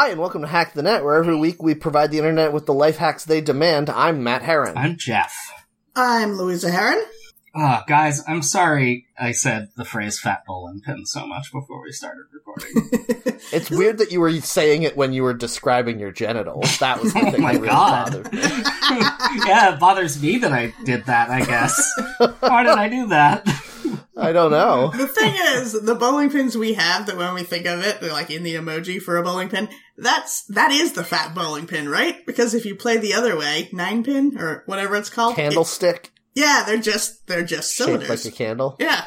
Hi, and welcome to Hack the Net, where every week we provide the internet with the life hacks they demand. I'm Matt Heron. I'm Jeff. I'm Louisa Heron. Ah, guys, I'm sorry I said the phrase fat bowling pin so much before we started recording. it's weird that you were saying it when you were describing your genitals. That was the oh thing my that really god. bothered me. yeah, it bothers me that I did that, I guess. Why did I do that? I don't know. The thing is, the bowling pins we have that when we think of it, they're like in the emoji for a bowling pin. That's that is the fat bowling pin, right? Because if you play the other way, nine pin or whatever it's called, it- Candlestick yeah, they're just they're just shaped cylinders. like a candle. yeah,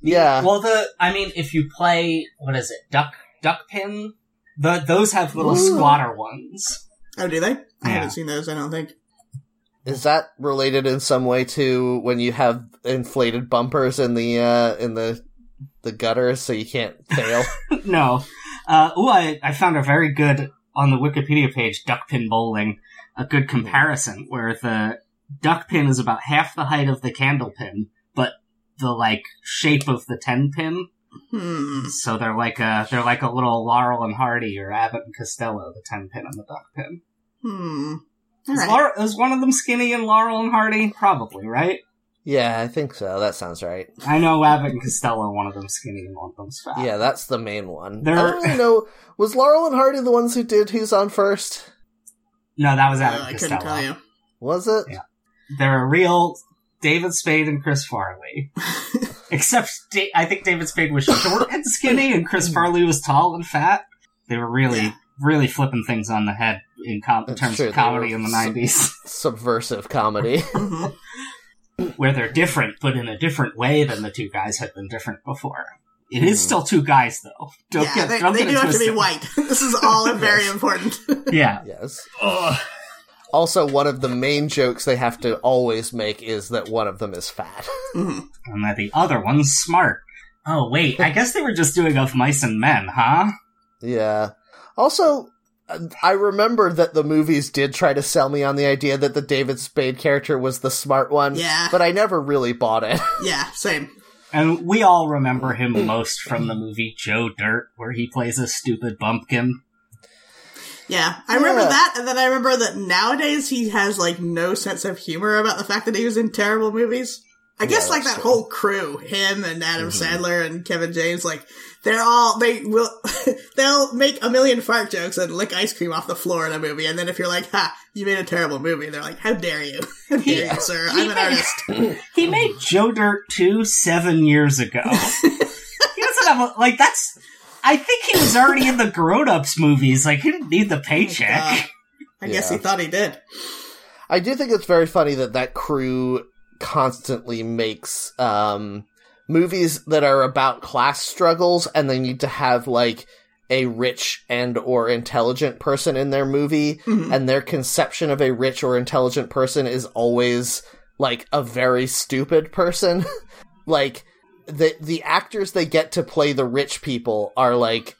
Yeah. Well, the, I mean, if you play, what is it, duck, duck pin? The, those have little Ooh. squatter ones. oh, do they? I Yeah. haven't seen those. I don't think. Is that related in some way to when you have inflated bumpers in the uh in the the gutters so you can't fail? no. Uh, ooh, I, I found a very good, on the Wikipedia page, duck pin bowling, a good comparison where the duck pin is about half the height of the candle pin, but the, like, shape of the ten pin. Hmm. So they're like a, they're like a little Laurel and Hardy or Abbott and Costello, the ten pin and the duck pin. Hmm. Is, right. Laurel, is one of them skinny and Laurel and Hardy? Probably, right? Yeah, I think so. That sounds right. I know Abbott and Costello, one of them skinny and one of them's fat. Yeah, that's the main one. They're- I don't really know. Was Laurel and Hardy the ones who did Who's on First? No, that was Uh, Abbott I and couldn't Costello. tell you. Was it? Yeah. They're a real David Spade and Chris Farley. Except Da- I think David Spade was short and skinny, and Chris Farley was tall and fat. They were really, Yeah. really flipping things on the head in, com- in terms true, of comedy in the so- nineties, Subversive comedy. Mhm. where they're different, but in a different way than the two guys had been different before. It is Mhm. still two guys, though. Don't yeah, get, they, don't they get do have to be twisted. white. this is all very important. Yeah. yes. Ugh. Also, one of the main jokes they have to always make is that one of them is fat. Mhm. And that the other one's smart. Oh wait, I guess they were just doing of mice and men, huh? yeah. Also, I remember that the movies did try to sell me on the idea that the David Spade character was the smart one. Yeah. But I never really bought it. yeah, same. And we all remember him most from the movie Joe Dirt, where he plays a stupid bumpkin. Yeah, I remember Yeah. that, and then I remember that nowadays he has like no sense of humor about the fact that he was in terrible movies. I guess Yeah, like that true. whole crew, him and Adam Mhm. Sandler and Kevin James, like they're all they will they'll make a million fart jokes and lick ice cream off the floor in a movie, and then if you're like, "Ha, you made a terrible movie," they're like, "How dare you? How dare Yeah. you, sir? He I'm an made- artist." He made Joe Dirt 2 seven years ago. he doesn't have a, like, that's, I think he was already in the Grown Ups movies. Like, he didn't need the God. paycheck. I guess Yeah. he thought he did. I do think it's very funny that that crew constantly makes um, movies that are about class struggles, and they need to have like a rich and or intelligent person in their movie, Mhm. and their conception of a rich or intelligent person is always like a very stupid person. like the the actors they get to play the rich people are like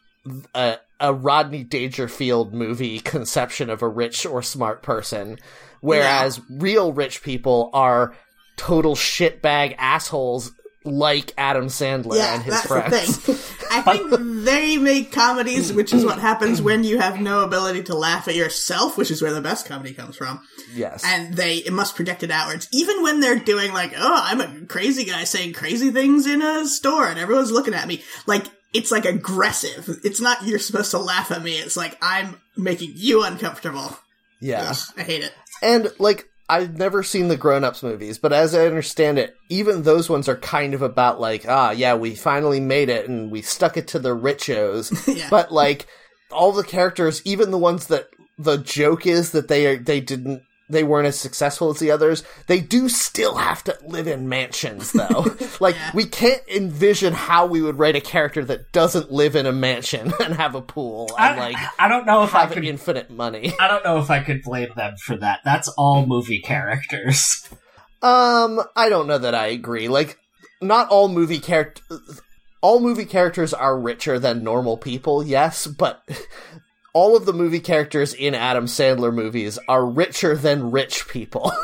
a a Rodney Dangerfield movie conception of a rich or smart person, whereas real rich people are total shitbag assholes like Adam Sandler Yeah, and his that's friends. the thing. I think they make comedies, which is what happens when you have no ability to laugh at yourself, which is where the best comedy comes from. yes. And they it must project it outwards. Even when they're doing like, oh, I'm a crazy guy saying crazy things in a store and everyone's looking at me. Like, it's like aggressive. It's not you're supposed to laugh at me. It's like I'm making you uncomfortable. yeah. Ugh, I hate it. And like I've never seen the grown-ups movies, but as I understand it, even those ones are kind of about like, ah, yeah, we finally made it and we stuck it to the richos. yeah. but like all the characters, even the ones that the joke is that they are they didn't they weren't as successful as the others, they do still have to live in mansions though. like Yeah. we can't envision how we would write a character that doesn't live in a mansion and have a pool and I, like I don't know if I have could. infinite money. I don't know if I could blame them for that. That's all movie characters. Um, I don't know that I agree. Like, not all movie character, all movie characters are richer than normal people. Yes, but all of the movie characters in Adam Sandler movies are richer than rich people.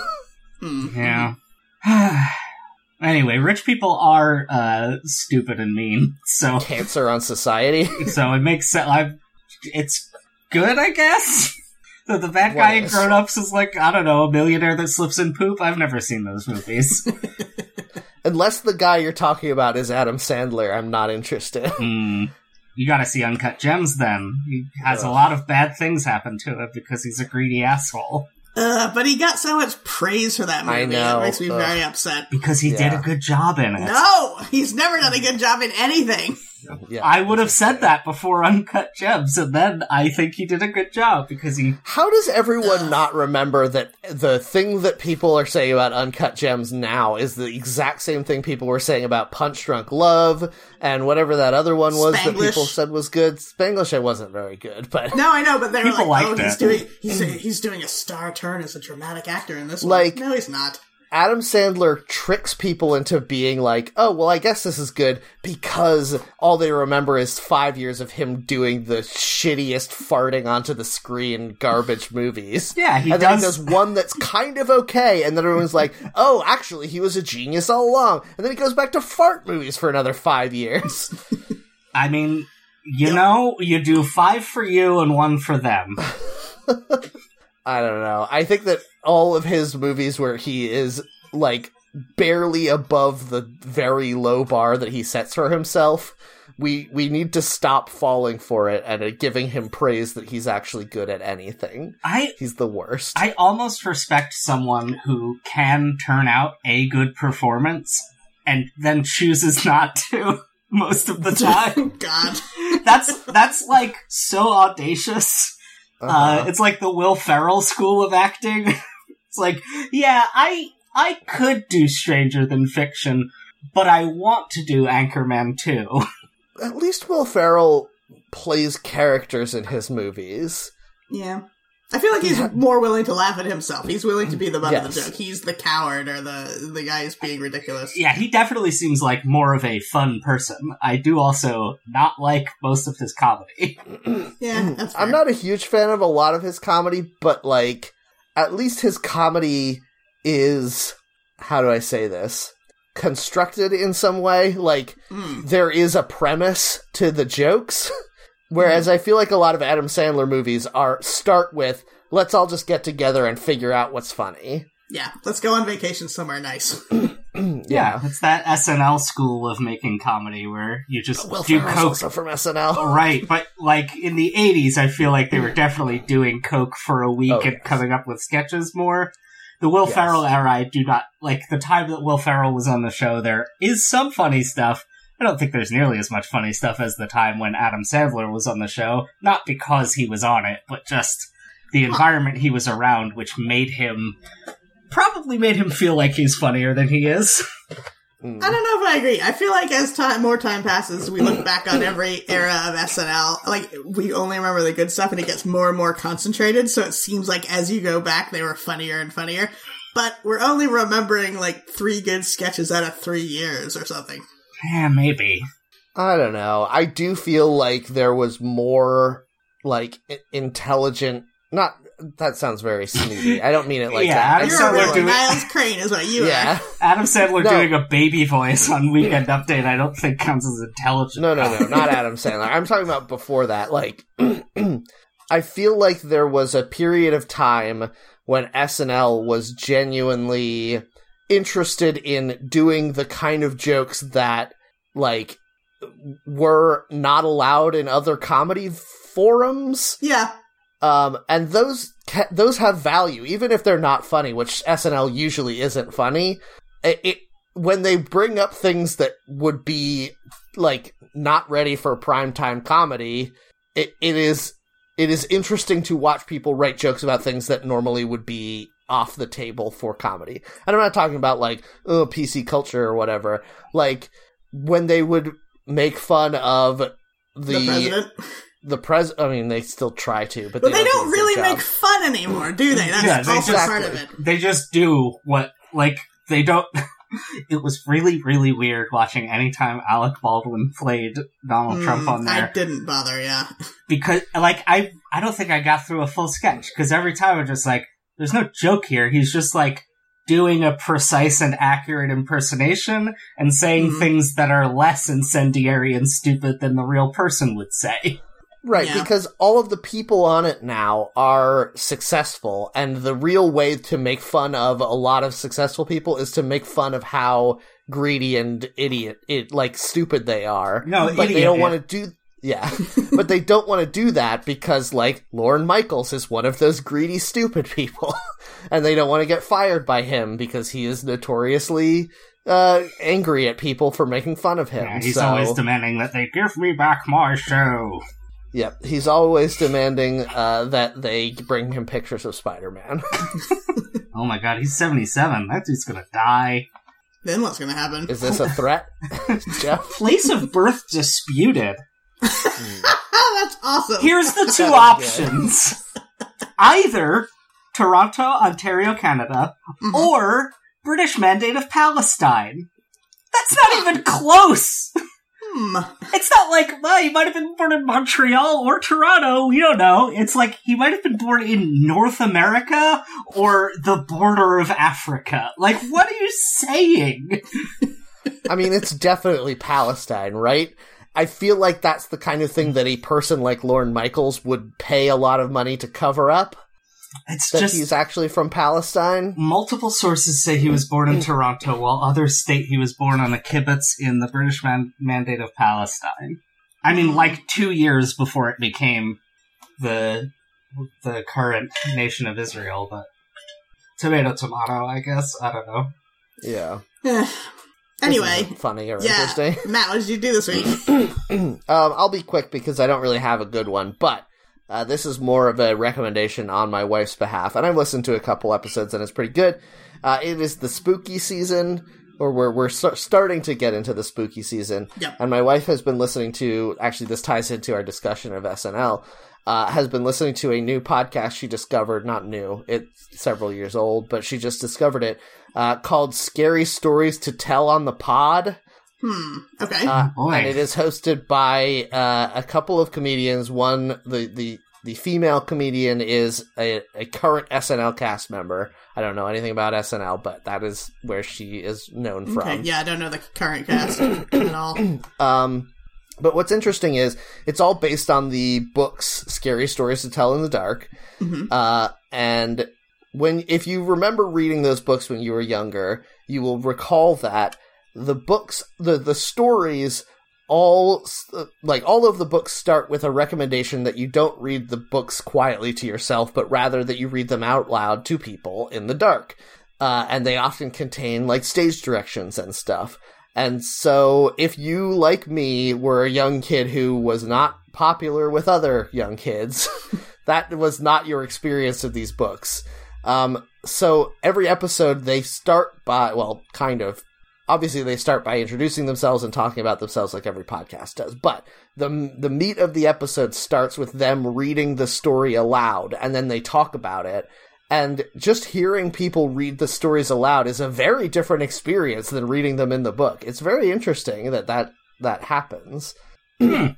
Yeah. anyway, rich people are uh, stupid and mean, so Cancer on society. so it makes sense. I've, it's good, I guess. So the bad guy in? Grown Ups is like, I don't know, a millionaire that slips in poop. I've never seen those movies. Unless the guy you're talking about is Adam Sandler, I'm not interested. Hmm. You gotta see Uncut Gems then. He has a lot of bad things happen to it because he's a greedy asshole. Uh, but he got so much praise for that movie. I know, It makes me ugh. very upset. Because he did a good job in it. No, he's never done a good job in anything. Yeah, I would have said that before Uncut Gems, and then I think he did a good job because he. How does everyone not remember that the thing that people are saying about Uncut Gems now is the exact same thing people were saying about Punch Drunk Love and whatever that other one was that people said was good? Spanglish, it wasn't very good, but No, I know, but they were People like, "Oh, liked he's doing he's a, he's doing a star turn as a dramatic actor in this Like- one." No, he's not. Adam Sandler tricks people into being like, oh, well, I guess this is good because all they remember is five years of him doing the shittiest farting onto the screen garbage movies. Yeah, he and then does. does one that's kind of okay, and then everyone's like, oh, actually, he was a genius all along. And then he goes back to fart movies for another five years. I mean, you know, you do five for you and one for them. I don't know. I think that all of his movies where he is like barely above the very low bar that he sets for himself, we we need to stop falling for it and uh, giving him praise that he's actually good at anything. I He's the worst. I almost respect someone who can turn out a good performance and then chooses not to most of the time. God, that's that's like so audacious. Uh, Uh-huh. it's like the Will Ferrell school of acting. it's like, yeah, I I could do Stranger Than Fiction, but I want to do Anchorman too. At least Will Ferrell plays characters in his movies. yeah. I feel like he's more willing to laugh at himself. He's willing to be the butt of the joke. He's the coward or the the guy who's being ridiculous. yeah, he definitely seems like more of a fun person. I do also not like most of his comedy. Yeah, that's fair. I'm not a huge fan of a lot of his comedy, but like at least his comedy is how do I say this? constructed in some way. Like Mm. there is a premise to the jokes. Whereas mm-hmm. I feel like a lot of Adam Sandler movies are start with let's all just get together and figure out what's funny. Yeah, let's go on vacation somewhere nice. Yeah. it's that SNL school of making comedy where you just Will do Ferrell's coke. also from SNL. Oh, right, but like in the 80s, I feel like they were definitely doing coke for a week Oh, and yes. coming up with sketches more. The Will Yes. Ferrell era, I do not like the time that Will Ferrell was on the show. There is some funny stuff. I don't think there's nearly as much funny stuff as the time when Adam Sandler was on the show. Not because he was on it, but just the environment he was around, which made him probably made him feel like he's funnier than he is. I don't know if I agree. I feel like as time more time passes, we look back on every era of SNL, like we only remember the good stuff, and it gets more and more concentrated. So it seems like as you go back, they were funnier and funnier. But we're only remembering like three good sketches out of three years or something. Yeah, maybe. I don't know. I do feel like there was more like intelligent. Not that sounds very snooty. I don't mean it like Yeah, that. I Adam You're just Sandler feel doing- Niles Crane, is what you yeah. are. Adam Sandler No. doing a baby voice on Weekend Update, I don't think counts as intelligent. No, no, no, not Adam Sandler. I'm talking about before that. Like, I feel like there was a period of time when SNL was genuinely interested in doing the kind of jokes that, like, were not allowed in other comedy forums. Yeah, Um, and those ca- those have value, even if they're not funny, which SNL usually isn't funny. It, it when they bring up things that would be like not ready for primetime comedy, it, it is it is interesting to watch people write jokes about things that normally would be off the table for comedy. And I'm not talking about like oh, PC culture or whatever. Like when they would make fun of the the president. the pres I mean they still try to, but, But they do don't a good really make fun anymore, do they? That's Yeah, they also just- part of it. They just do what, like, they don't. it was really, really weird watching anytime Alec Baldwin played Donald Trump Mm, on there. I didn't bother, yeah. because, like, I, I don't think I got through a full sketch, because every time I'm just like, there's no joke here. He's just, like, doing a precise and accurate impersonation and saying Mhm. things that are less incendiary and stupid than the real person would say. Right, Yeah. because all of the people on it now are successful, and the real way to make fun of a lot of successful people is to make fun of how greedy and idiot, it like stupid they are. No, but they don't yeah. want to do. Yeah, but they don't want to do that because, like, Lorne Michaels is one of those greedy, stupid people, and they don't want to get fired by him because he is notoriously uh, angry at people for making fun of him. Yeah, he's so- always demanding that they give me back my show. Yep, he's always demanding uh, that they bring him pictures of Spider-Man. Oh my god, he's 77. That dude's gonna die. Then what's gonna happen? Is this a threat, Jeff? Place of birth disputed. That's awesome. Here's the two options. Either Toronto, Ontario, Canada, Mhm. or British Mandate of Palestine. That's not even close. Hmm. It's not like, well, he might have been born in Montreal or Toronto. We don't know. It's like he might have been born in North America or the border of Africa. Like, what are you saying? I mean, it's definitely Palestine, right? I feel like that's the kind of thing that a person like Lorne Michaels would pay a lot of money to cover up. It's That just he's actually from Palestine. multiple sources say he was born in mm. Toronto, while others state he was born on a kibbutz in the British man- Mandate of Palestine. I mean, like two years before it became the the current nation of Israel, but tomato tomato, I guess. I don't know. Yeah. Anyway, funny or yeah. interesting. Matt, what did you do this week? um, I'll be quick because I don't really have a good one, but uh, this is more of a recommendation on my wife's behalf, and I've listened to a couple episodes and it's pretty good. Uh, it is the spooky season, or we're we're st- starting to get into the spooky season, Yep. and my wife has been listening to. Actually, this ties into our discussion of SNL. Uh, has been listening to a new podcast she discovered. Not new; it's several years old, but she just discovered it. Uh, called "Scary Stories to Tell on the Pod." Hmm. Okay. Uh, Oh, and it is hosted by uh, a couple of comedians. One, the the the female comedian is a, a current SNL cast member. I don't know anything about SNL, but that is where she is known from. okay. Yeah, I don't know the current cast at all. Um, but what's interesting is it's all based on the books "Scary Stories to Tell in the Dark," Mhm. uh, and when if you remember reading those books when you were younger, you will recall that the books, the the stories, all like all of the books start with a recommendation that you don't read the books quietly to yourself, but rather that you read them out loud to people in the dark. Uh, and they often contain like stage directions and stuff. And so, if you, like me, were a young kid who was not popular with other young kids, that was not your experience of these books. Um, so, every episode they start by, well, kind of. Obviously, they start by introducing themselves and talking about themselves like every podcast does. But the the meat of the episode starts with them reading the story aloud, and then they talk about it. And just hearing people read the stories aloud is a very different experience than reading them in the book. It's very interesting that that, that happens.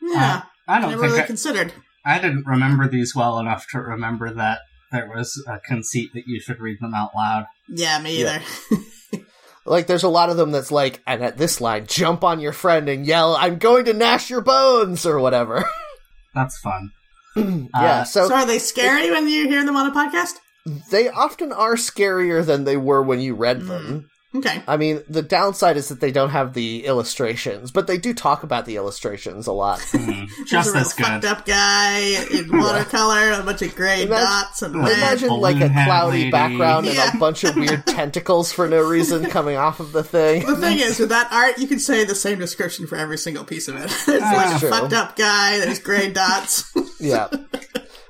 Yeah. I don't Never think really I, considered. I didn't remember these well enough to remember that there was a conceit that you should read them out loud. Yeah, me Yeah. either. Like, there's a lot of them that's like, and at this line, jump on your friend and yell, I'm going to gnash your bones, or whatever. That's fun. yeah, Uh, so, So are they scary when you hear them on a podcast? they often are scarier than they were when you read them. Okay. I mean, the downside is that they don't have the illustrations, but they do talk about the illustrations a lot. Hmm, just a real as good. fucked up guy in watercolor, a bunch of gray Imagine- dots and Imagine- red. Imagine like a cloudy lady. background and a bunch of weird tentacles for no reason coming off of the thing. The thing is, with that art, you can say the same description for every single piece of it. It's like That's a true. fucked up guy. There's gray dots. yeah.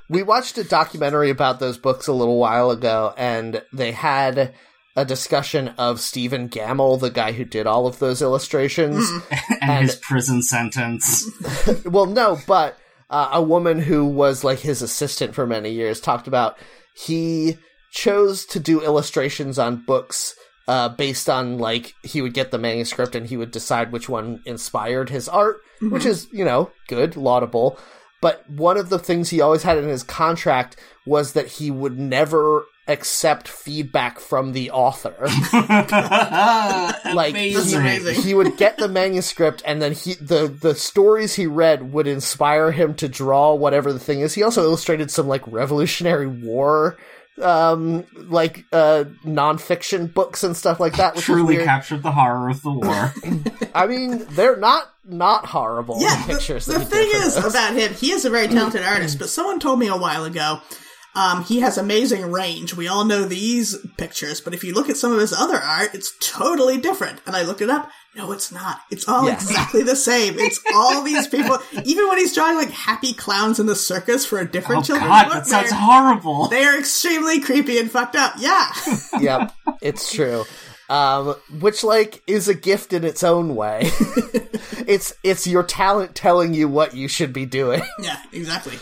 We watched a documentary about those books a little while ago, and they had a discussion of Stephen Gammell, the guy who did all of those illustrations. and, And- his prison sentence. well, no, but uh, a woman who was like his assistant for many years talked about he chose to do illustrations on books uh, based on like he would get the manuscript and he would decide which one inspired his art, which is you know good, laudable. But one of the things he always had in his contract was that he would never accept feedback from the author. like he, That's Amazing. amazing. he would get the manuscript and then he the the stories he read would inspire him to draw whatever the thing is. He also illustrated some like Revolutionary War um like uh nonfiction books and stuff like that which Truly captured the horror of the war. I mean, they're not not horrible Yeah, the pictures the, that the he thing did for is those. about him, he is a very talented artist, but someone told me a while ago, um, he has amazing range. We all know these pictures, but if you look at some of his other art, it's totally different. And I looked it up. No, it's not. It's all Yeah. exactly the same. It's all these people. Even when he's drawing like happy clowns in the circus for a different oh children's god, book, that sounds horrible. they are extremely creepy and fucked up. Yeah. yep, it's true. Um, which like is a gift in its own way. it's it's your talent telling you what you should be doing. yeah, exactly.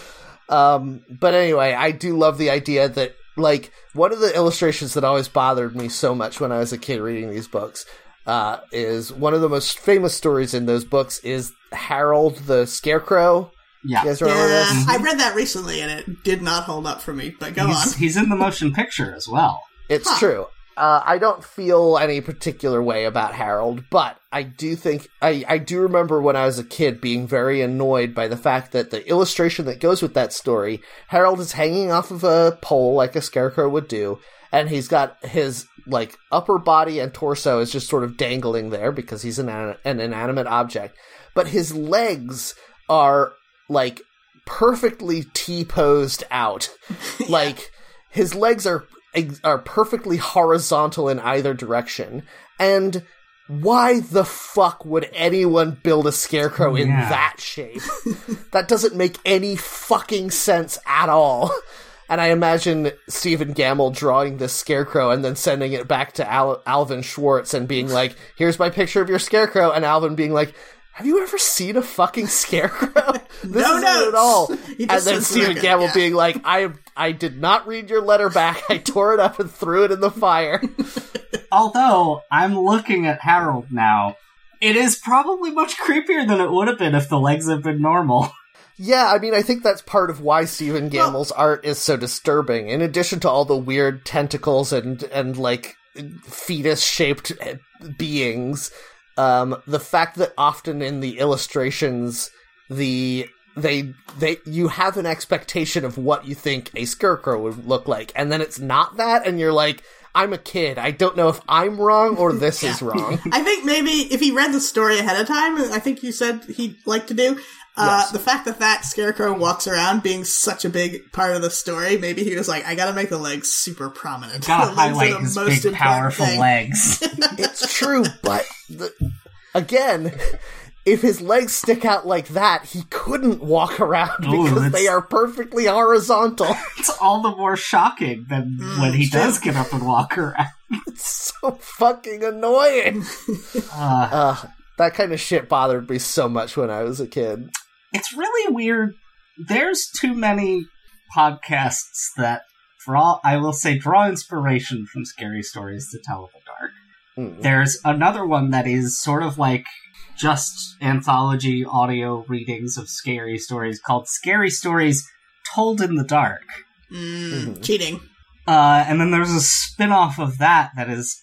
Um, but anyway, I do love the idea that like one of the illustrations that always bothered me so much when I was a kid reading these books uh, is one of the most famous stories in those books is Harold the Scarecrow. yeah. You guys remember Yeah, this? I read that recently and it did not hold up for me, but go He's, on. he's in the motion picture as well. It's Huh. true. Uh, I don't feel any particular way about Harold, but I do think I, I do remember when I was a kid being very annoyed by the fact that the illustration that goes with that story, Harold is hanging off of a pole like a scarecrow would do, and he's got his like upper body and torso is just sort of dangling there because he's an an inanimate object, but his legs are like perfectly T posed out, like his legs are are perfectly horizontal in either direction, and why the fuck would anyone build a scarecrow in Yeah. that shape? that doesn't make any fucking sense at all. And I imagine Stephen Gammell drawing this scarecrow and then sending it back to Al- Alvin Schwartz and being like, "Here's my picture of your scarecrow," and Alvin being like, "Have you ever seen a fucking scarecrow? this No isn't notes. at all." And then Stephen record, Gammell yeah. being like, "I I did not read your letter back. I tore it up and threw it in the fire." Although I'm looking at Harold now, it is probably much creepier than it would have been if the legs had been normal. Yeah, I mean, I think that's part of why Stephen Gammell's art is so disturbing. In addition to all the weird tentacles and and like fetus shaped beings, um, the fact that often in the illustrations the they they you have an expectation of what you think a scarecrow would look like, and then it's not that, and you're like, I'm a kid. I don't know if I'm wrong or this is wrong. I think maybe if he read the story ahead of time, I think you said he'd like to do. Uh, Yes. The fact that that scarecrow walks around being such a big part of the story, maybe he was like, I gotta make the legs super prominent. Gotta The legs highlight the his most big, powerful thing. legs. It's true, but the, again, if his legs stick out like that, he couldn't walk around Ooh, because they are perfectly horizontal. it's all the more shocking than when he true. does get up and walk around. It's so fucking annoying. Uh, Uh, that kind of shit bothered me so much when I was a kid. It's really weird. There's too many podcasts that, draw, I will say, draw inspiration from scary stories to tell in the dark. Mm. There's another one that is sort of like just anthology audio readings of scary stories called Scary Stories Told in the Dark. Mm, Mhm. Cheating. Uh, and then there's a spin off of that that is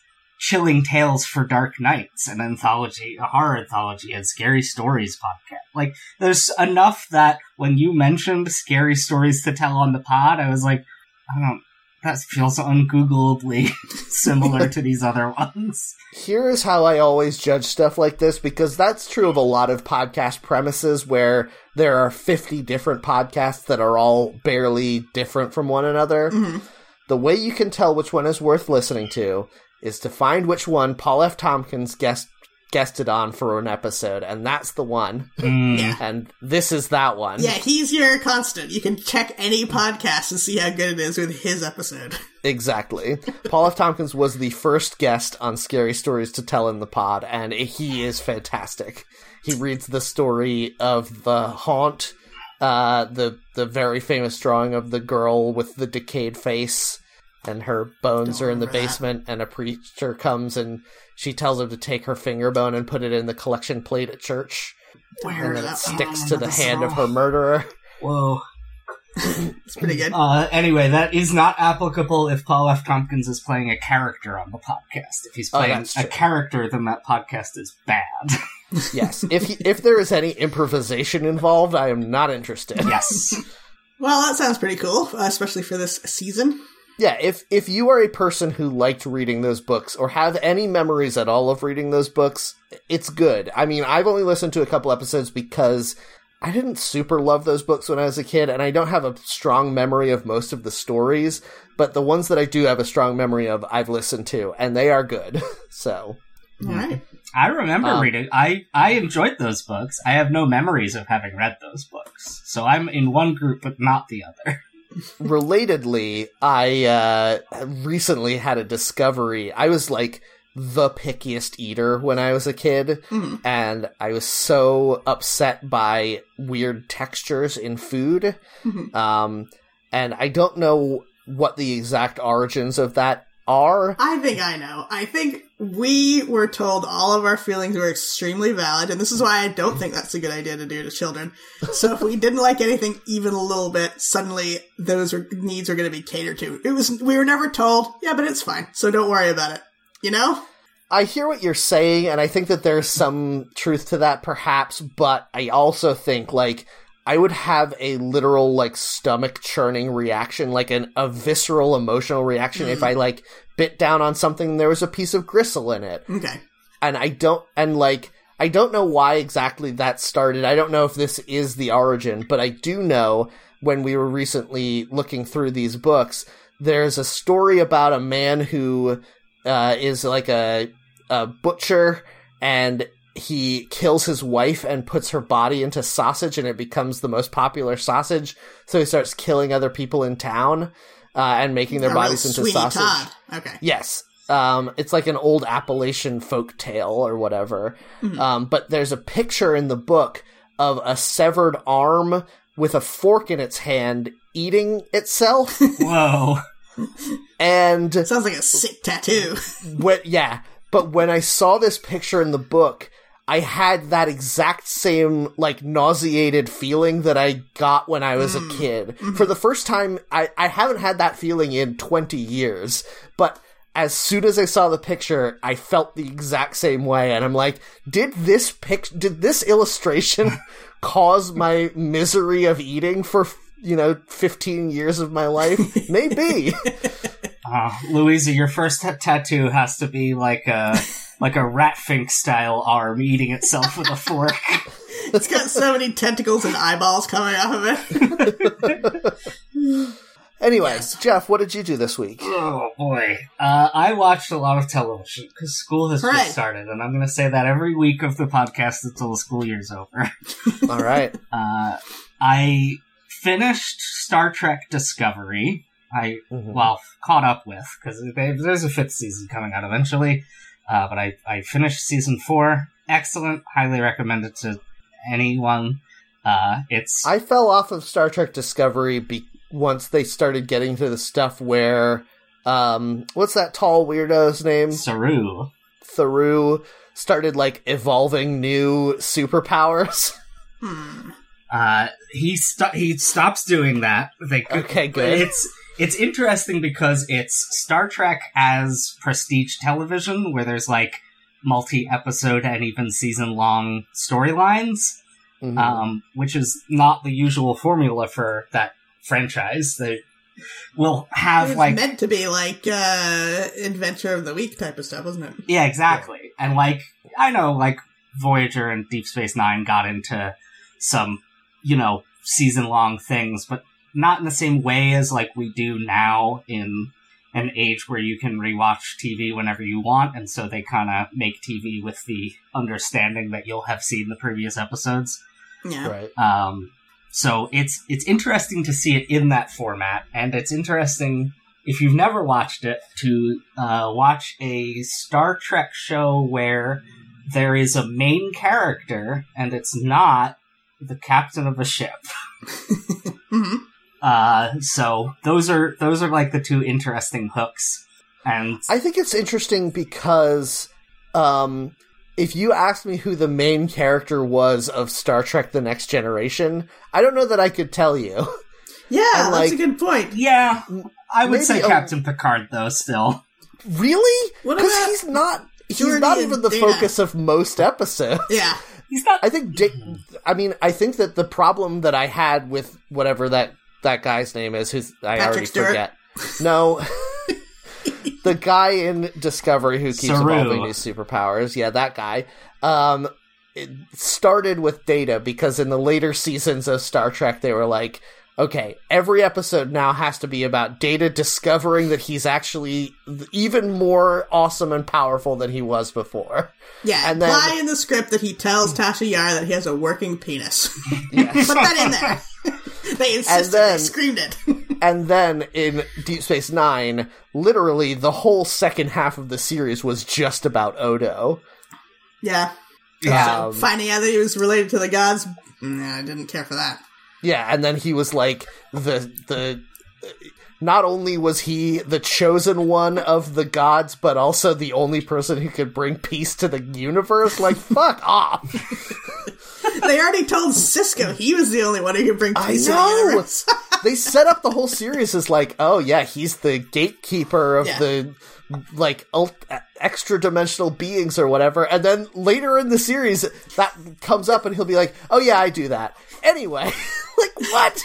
Chilling Tales for Dark Nights, an anthology, a horror anthology, and Scary Stories podcast. Like, there's enough that when you mentioned scary stories to tell on the pod, I was like, I don't, that feels ungoogleably similar to these other ones. Here's how I always judge stuff like this because that's true of a lot of podcast premises where there are 50 different podcasts that are all barely different from one another. Mhm. The way you can tell which one is worth listening to is to find which one Paul F. Tompkins guest guested on for an episode, and that's the one. Mm. Yeah. And this is that one. Yeah, he's your constant. You can check any podcast and see how good it is with his episode. Exactly. Paul F. Tompkins was the first guest on Scary Stories to Tell in the Pod, and he is fantastic. He reads the story of the haunt, uh, the the very famous drawing of the girl with the decayed face, and her bones Don't are in the remember that. basement, and a preacher comes and she tells him to take her finger bone and put it in the collection plate at church, Where and then it sticks Oh, to the that's hand of her murderer. Whoa. it's pretty good. Uh, anyway, that is not applicable if Paul F. Tompkins is playing a character on the podcast. If he's Oh, playing that's a character, then that podcast is bad. yes. If he, if there is any improvisation involved, I am not interested. yes. Well, that sounds pretty cool, uh, especially for this season. Yeah, if if you are a person who liked reading those books or have any memories at all of reading those books, it's good. I mean, I've only listened to a couple episodes because I didn't super love those books when I was a kid, and I don't have a strong memory of most of the stories. But the ones that I do have a strong memory of, I've listened to, and they are good. so All right. I remember Um, reading. I I enjoyed those books. I have no memories of having read those books, so I'm in one group but not the other. relatedly, I uh, recently had a discovery. I was like the pickiest eater when I was a kid, Mhm. and I was so upset by weird textures in food. Mhm. Um, and I don't know what the exact origins of that are. I think I know. I think we were told all of our feelings were extremely valid, and this is why I don't think that's a good idea to do to children. So if we didn't like anything even a little bit, suddenly those were, needs are going to be catered to. It was we were never told, yeah, but it's fine, so don't worry about it. You know? I hear what you're saying, and I think that there's some truth to that, perhaps, but I also think, like, I would have a literal, like, stomach churning reaction, like an, a visceral emotional reaction if I, like, bit down on something and there was a piece of gristle in it. Okay. And I don't, and, like, I don't know why exactly that started. I don't know if this is the origin, but I do know when we were recently looking through these books, there's a story about a man who uh, is like a, a butcher and he kills his wife and puts her body into sausage and it becomes the most popular sausage. So he starts killing other people in town uh, and making their A bodies into Sweeney sausage. Todd. Okay. Yes. Um, it's like an old Appalachian folk tale or whatever. Um, but there's a picture in the book of a severed arm with a fork in its hand eating itself. Whoa. and Sounds like a sick tattoo. when, yeah, but when I saw this picture in the book, I had that exact same like nauseated feeling that I got when I was a mm. kid. Mm-hmm. For the first time, I, I haven't had that feeling in 20 years, but as soon as I saw the picture, I felt the exact same way. And I'm like, did this pic, did this illustration cause my misery of eating for, you know, 15 years of my life? Maybe. Uh, Louisa, your first t- tattoo has to be like a like a ratfink style arm eating itself with a fork. It's got so many tentacles and eyeballs coming off of it. Anyway, Jeff, what did you do this week? Oh boy. Uh, I watched a lot of television because school has Right. just started, and I'm going to say that every week of the podcast until the school year's over. All right. Uh, I finished Star Trek Discovery. I Mhm. well caught up with because there's a fifth season coming out eventually. Uh, but I I finished season four. Excellent. Highly recommend it to anyone. Uh, it's I fell off of Star Trek Discovery be- once they started getting to the stuff where, um, what's that tall weirdo's name? Saru. Theru started like evolving new superpowers. Hmm. Uh, he sto- he stops doing that. They Okay, good. It's it's interesting because it's Star Trek as prestige television, where there's like multi episode and even season long storylines, Mhm. um, which is not the usual formula for that franchise. They will It have was like meant to be like uh adventure of the week type of stuff, wasn't it? Yeah, exactly. And like I know like Voyager and Deep Space 9 got into some, you know, season long things, but not in the same way as like we do now in an age where you can rewatch TV whenever you want, and so they kind of make TV with the understanding that you'll have seen the previous episodes. Yeah. Right. Um, so it's it's interesting to see it in that format, and it's interesting if you've never watched it to uh, watch a Star Trek show where there is a main character, and it's not the captain of a ship. hmm Uh, so those are those are like the two interesting hooks, and I think it's interesting because, um, if you asked me who the main character was of Star Trek The Next Generation, I don't know that I could tell you. Yeah, And, that's a good point. Yeah, I would Maybe say a- Captain Picard though. Still, Really? Because he's not. He's Geordi not even the Dana? focus of most episodes. Yeah. he's not. I think. Da- I mean, I think that the problem that I had with whatever that that guy's name is, who's I Patrick already Stewart? forget. No, the guy in Discovery who keeps Saru. evolving new superpowers. Yeah, that guy. Um, it started with Data because in the later seasons of Star Trek, they were like, okay, every episode now has to be about Data discovering that he's actually even more awesome and powerful than he was before. Yeah, And then- imply in the script that he tells Tasha Yar that he has a working penis. Yes. Put that in there. they insisted. then- they screamed it. And then in Deep Space Nine, literally the whole second half of the series was just about Odo. yeah. Yeah. Um, Finding out that he was related to the gods. Nah, I didn't care for that. yeah, and then he was like the the. Not only was he the chosen one of the gods, but also the only person who could bring peace to the universe. Like, fuck off! They already told Sisko he was the only one who could bring I peace the know. universe. they set up the whole series as like, oh yeah, he's the gatekeeper of Yeah. the like ult- extra dimensional beings or whatever. And then later in the series, that comes up, and he'll be like, oh yeah, I do that anyway. like what?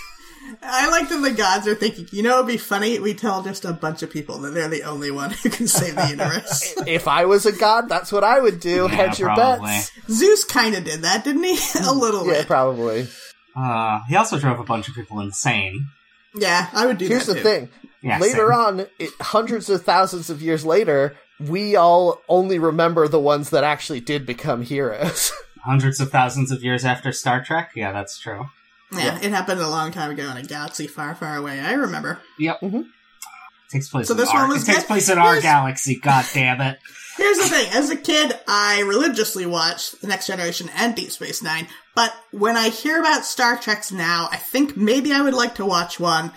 I like that the gods are thinking, you know, it'd be funny. We tell just a bunch of people that they're the only one who can save the universe. If I was a god, that's what I would do. Yeah, Hedge your probably. bets. Zeus kind of did that, didn't he? a little Yeah, bit. probably. Uh, he also drove a bunch of people insane. Yeah, I would do Here's that the too. thing. Yeah, later same. on, it, hundreds of thousands of years later, we all only remember the ones that actually did become heroes. hundreds of thousands of years after Star Trek. Yeah, that's true. Yeah, it happened a long time ago in a galaxy far, far away. I remember. Yep. Mhm. Takes place. So in this our, one was it takes place in our galaxy. God damn it! Here's the thing: as a kid, I religiously watched The Next Generation and Deep Space Nine. But when I hear about Star Treks now, I think maybe I would like to watch one.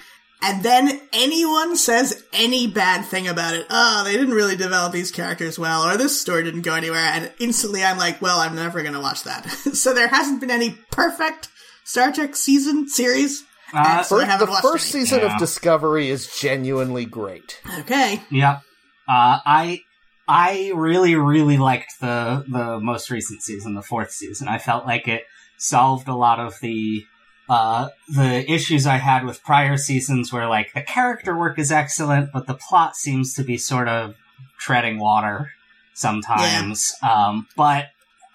And then anyone says any bad thing about it. Oh, they didn't really develop these characters well, or this story didn't go anywhere. And instantly I'm like, well, I'm never going to watch that. so there hasn't been any perfect Star Trek season series. Uh, So First, the first any. season Yeah. of Discovery is genuinely great. Okay. Yep. Uh, I I really really liked the the most recent season, the fourth season. I felt like it solved a lot of the uh, the issues I had with prior seasons, where like the character work is excellent, but the plot seems to be sort of treading water sometimes. Um, but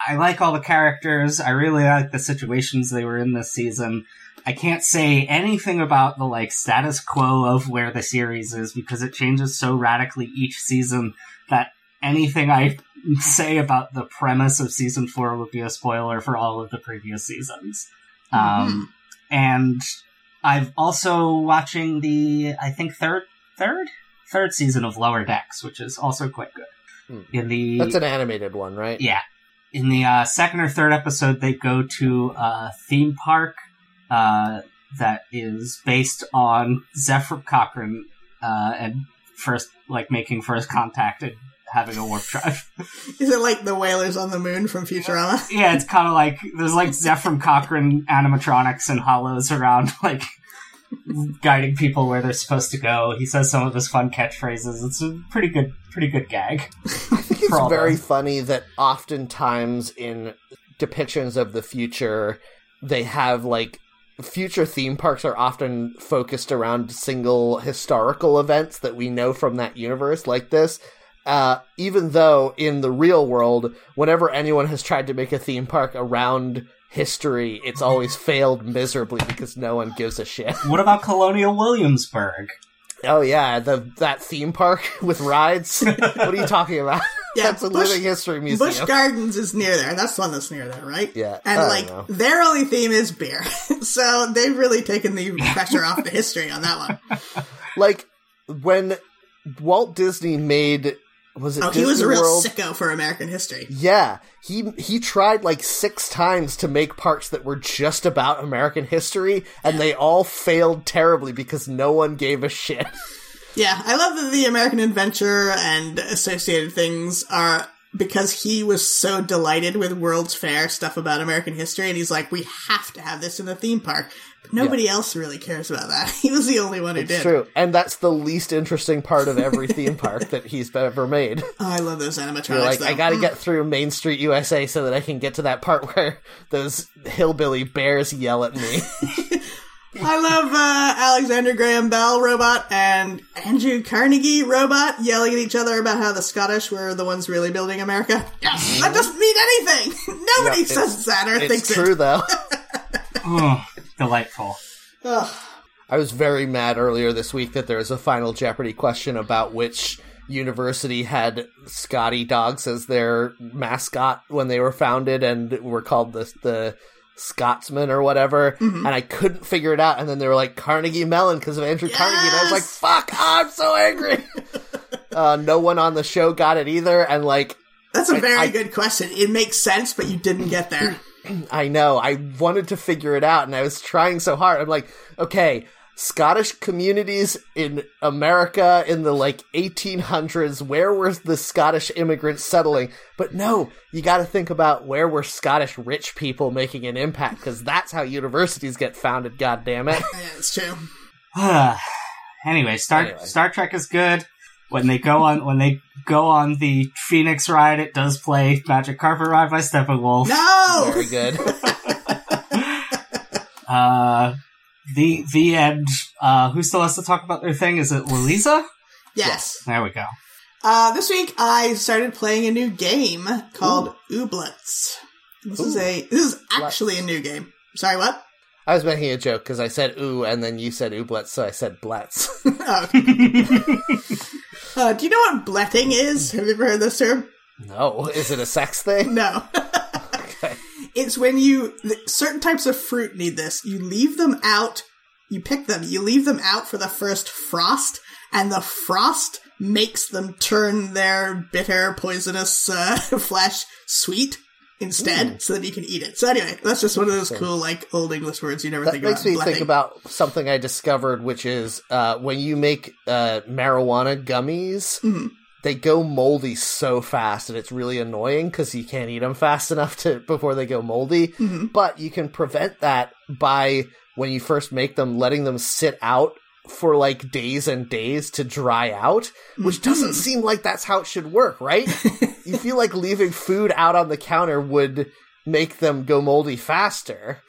I like all the characters. I really like the situations they were in this season. I can't say anything about the like status quo of where the series is because it changes so radically each season that anything I say about the premise of season four would be a spoiler for all of the previous seasons. Um, and I've also watching the I think third third third season of Lower Decks, which is also quite good. Hmm. In the That's an animated one, right? yeah. In the uh, second or third episode, they go to a theme park uh, that is based on Zefram Cochrane uh, and first, like, making first contact and having a warp drive. Is it like the whalers on the moon from Futurama? yeah, it's kind of like there's like Zefram Cochrane animatronics and hollows around, like guiding people where they're supposed to go. He says some of his fun catchphrases. It's a pretty good, pretty good gag. I think it's very those. funny that oftentimes in depictions of the future, they have like future theme parks are often focused around single historical events that we know from that universe, like this. Uh, even though in the real world, whenever anyone has tried to make a theme park around history, it's always failed miserably because no one gives a shit. What about Colonial Williamsburg? Oh yeah, the that theme park with rides. what are you talking about? Yeah, That's a Busch- living history museum. Bush. Gardens is near there. That's the one that's near there, right? Yeah, And I don't like know. their only theme is beer, so they've really taken the pressure off the history on that one. like when Walt Disney made was it Oh, he was a real World? sicko for American history. Yeah, he he tried like six times to make parks that were just about American history, and they all failed terribly because no one gave a shit. Yeah, I love that the American Adventure and associated things are because he was so delighted with World's Fair stuff about American history, and he's like, we have to have this in the theme park Nobody else really cares about that. He was the only one who It's did. true, and that's the least interesting part of every theme park that he's ever made. Oh, I love those animatronics. You're like, though. I got to Mm. get through Main Street USA so that I can get to that part where those hillbilly bears yell at me. I love uh, Alexander Graham Bell robot and Andrew Carnegie robot yelling at each other about how the Scottish were the ones really building America. Yes, that doesn't mean anything. Nobody Yeah, says that or thinks it's true though. Oh, delightful. Ugh. I was very mad earlier this week that there was a final Jeopardy question about which university had Scotty dogs as their mascot when they were founded and were called the the Scotsman or whatever, Mm-hmm. and I couldn't figure it out. And then they were like Carnegie Mellon because of Andrew Carnegie, and I was like, Yes! "Fuck! I'm so angry." uh, no one on the show got it either, and like That's a very I- good question. It makes sense, but you didn't get there. I know. I wanted to figure it out and I was trying so hard. I'm like, okay, Scottish communities in America in the like 1800s, where were the Scottish immigrants settling? But no, you got to think about where were Scottish rich people making an impact because that's how universities get founded, God damn it. yeah, it's true. anyway, Star Anyway. Star Trek is good. When they go on when they go on the Phoenix ride, it does play Magic Carpet Ride by Steppenwolf. No! Very good. Uh, the the end. Uh, who still has to talk about their thing? Is it Louisa? Yes. There we go. Uh, this week I started playing a new game called Ooblets. This is a this is actually a new game. Sorry, what? I was making a joke because I said ooh and then you said ooblets, so I said blets. Oh. uh, do you know what bletting is? Have you ever heard this term? no, is it a sex thing? No. Okay. it's when you certain types of fruit need this. You leave them out. You pick them. You leave them out for the first frost, and the frost makes them turn their bitter, poisonous uh, flesh sweet instead, so that you can eat it. So anyway, that's just one of those cool, like old English words you never That think makes about. me bletting. think about something I discovered, which is uh, when you make uh, marijuana gummies, Mhm. they go moldy so fast, and it's really annoying because you can't eat them fast enough to before they go moldy. Mhm. But you can prevent that by when you first make them, letting them sit out for like days and days to dry out, which doesn't mm-hmm. seem like that's how it should work, right? you feel like leaving food out on the counter would make them go moldy faster.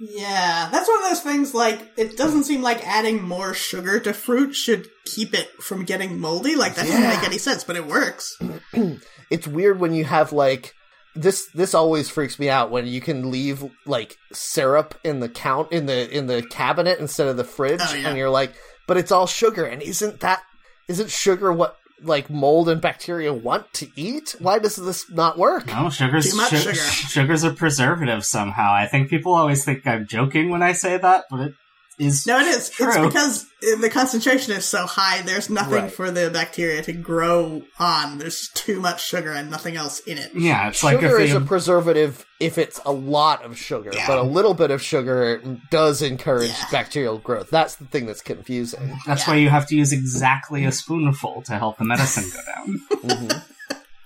Yeah, that's one of those things. Like, it doesn't seem like adding more sugar to fruit should keep it from getting moldy. Like, that doesn't make any sense, but it works. it's weird when you have like this this always freaks me out when you can leave like syrup in the count in the in the cabinet instead of the fridge Oh, yeah. and you're like but it's all sugar and isn't that isn't sugar what like mold and bacteria want to eat why does this not work No, sugar's Too much su- sugar. Sugar's a preservative somehow. I think people always think I'm joking when I say that, but it is. No, it is. It's because the concentration is so high, there's nothing Right. for the bacteria to grow on. There's too much sugar and nothing else in it. Yeah, it's like sugar is a preservative if it's a lot of sugar Yeah. but a little bit of sugar does encourage Yeah. bacterial growth that's the thing that's confusing that's yeah. why you have to use exactly a spoonful to help the medicine go down. Mm-hmm.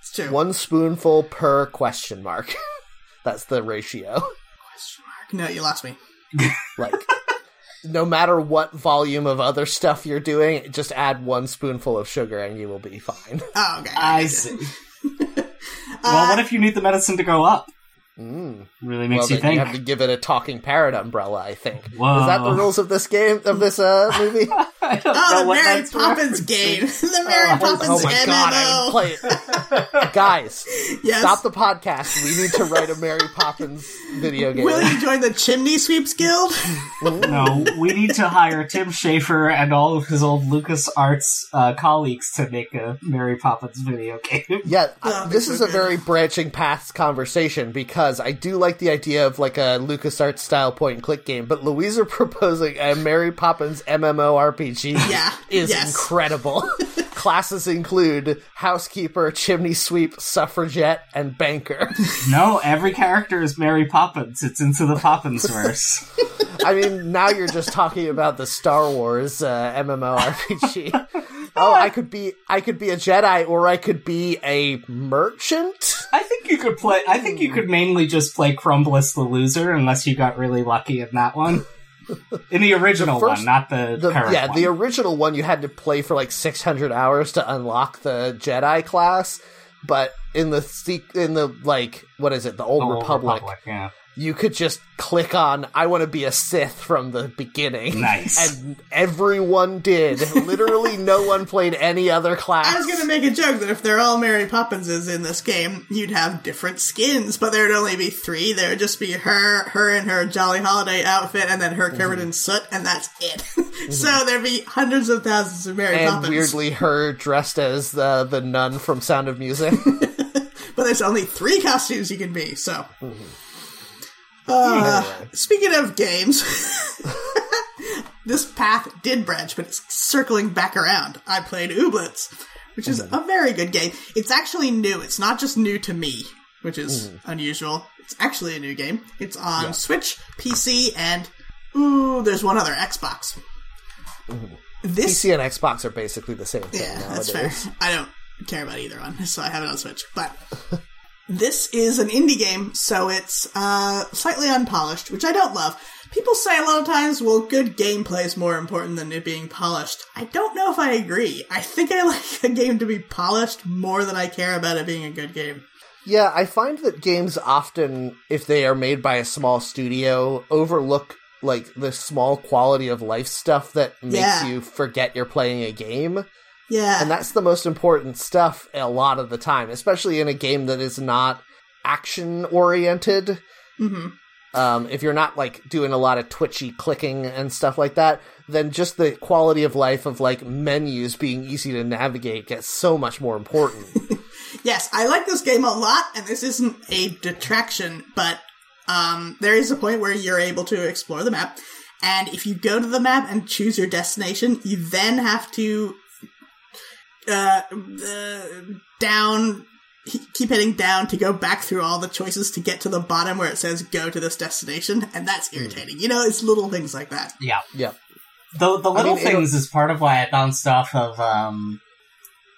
It's true. one spoonful per question mark that's the ratio Question mark. No, you lost me. Like, no matter what volume of other stuff you're doing, just add one spoonful of sugar and you will be fine. Oh, okay. I see. it. well, what if you need the medicine to go up? Mm. Really Well, makes you think. you have to give it a talking parrot umbrella, I think. Whoa. Is that the rules of this game, of this uh, movie? Oh, the Mary that's Poppins game. the Mary Oh, Poppins oh my MMO. god, I would play it. Guys, yes. stop the podcast. We need to write a Mary Poppins video game. Will you join the Chimney Sweeps Guild? No, we need to hire Tim Schafer and all of his old LucasArts uh, colleagues to make a Mary Poppins video game. Yeah, Oh, uh, that'd this so is a very branching paths conversation because I do like the idea of like a LucasArts style point and click game, but Louisa proposing a Mary Poppins MMORPG Yeah, is yes. incredible. Classes include housekeeper, chimney sweep, suffragette, and banker. No, every character is Mary Poppins. It's into the Poppins verse. I mean, now you're just talking about the Star Wars uh, MMORPG. Oh, I could be I could be a Jedi or I could be a merchant. I think you could play. I think you could hmm. mainly just play Crumbless the loser, unless you got really lucky in that one. In the original The first- one, not the, The, current yeah, one. the original one you had to play for like 600 hours to unlock the Jedi class, but in the in the like what is it, the Old, The Old Republic, yeah. You could just click on I want to be a Sith from the beginning. Nice. And everyone did. Literally no one played any other class. I was gonna make a joke that if they're all Mary Poppinses in this game, you'd have different skins, but there'd only be three. There would just be her, her in her Jolly Holiday outfit, and then her mhm. covered in soot, and that's it. Mhm. so there'd be hundreds of thousands of Mary and Poppins. weirdly her dressed as the the nun from Sound of Music. but there's only three costumes you can be, so. Mm-hmm. Uh, speaking of games, this path did branch, but it's circling back around. I played Ooblets, which is mm. a very good game. It's actually new. It's not just new to me, which is mm. unusual. It's actually a new game. It's on Switch, PC, and ooh, there's one other Xbox. Mm-hmm. This PC and Xbox are basically the same thing yeah, nowadays. that's fair. I don't care about either one, so I have it on Switch. But this is an indie game, so it's uh, slightly unpolished, which I don't love. People say a lot of times, well, good gameplay is more important than it being polished. I don't know if I agree. I think I like a game to be polished more than I care about it being a good game. Yeah, I find that games often, if they are made by a small studio, overlook like the small quality of life stuff that makes Yeah. you forget you're playing a game. Yeah, And that's the most important stuff a lot of the time, especially in a game that is not action oriented. hmm Um, if you're not like doing a lot of twitchy clicking and stuff like that, then just the quality of life of like menus being easy to navigate gets so much more important. Yes, I like this game a lot, and this isn't a detraction, but um, there is a point where you're able to explore the map, and if you go to the map and choose your destination, you then have to uh, uh, down, keep hitting down to go back through all the choices to get to the bottom where it says "go to this destination," and that's irritating. You know, it's little things like that. Yeah. yeah. The the little mean, things is part of why I bounced off of um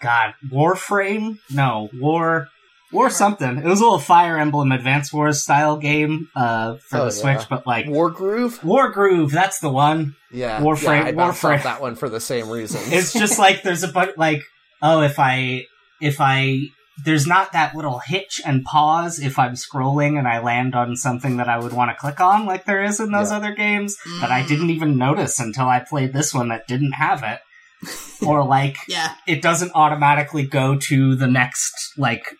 God, Warframe? No, War War something. It was a little Fire Emblem Advance Wars style game uh for Oh, the Switch, yeah. but like Wargroove? War Groove, that's the one. Yeah. Warframe- Yeah, I Warframe. that one for the same reason. It's just like there's a bunch like oh if I if I there's not that little hitch and pause if I'm scrolling and I land on something that I would want to click on like there is in those Yeah. other games that I mm. didn't even notice until I played this one that didn't have it. or like Yeah, it doesn't automatically go to the next like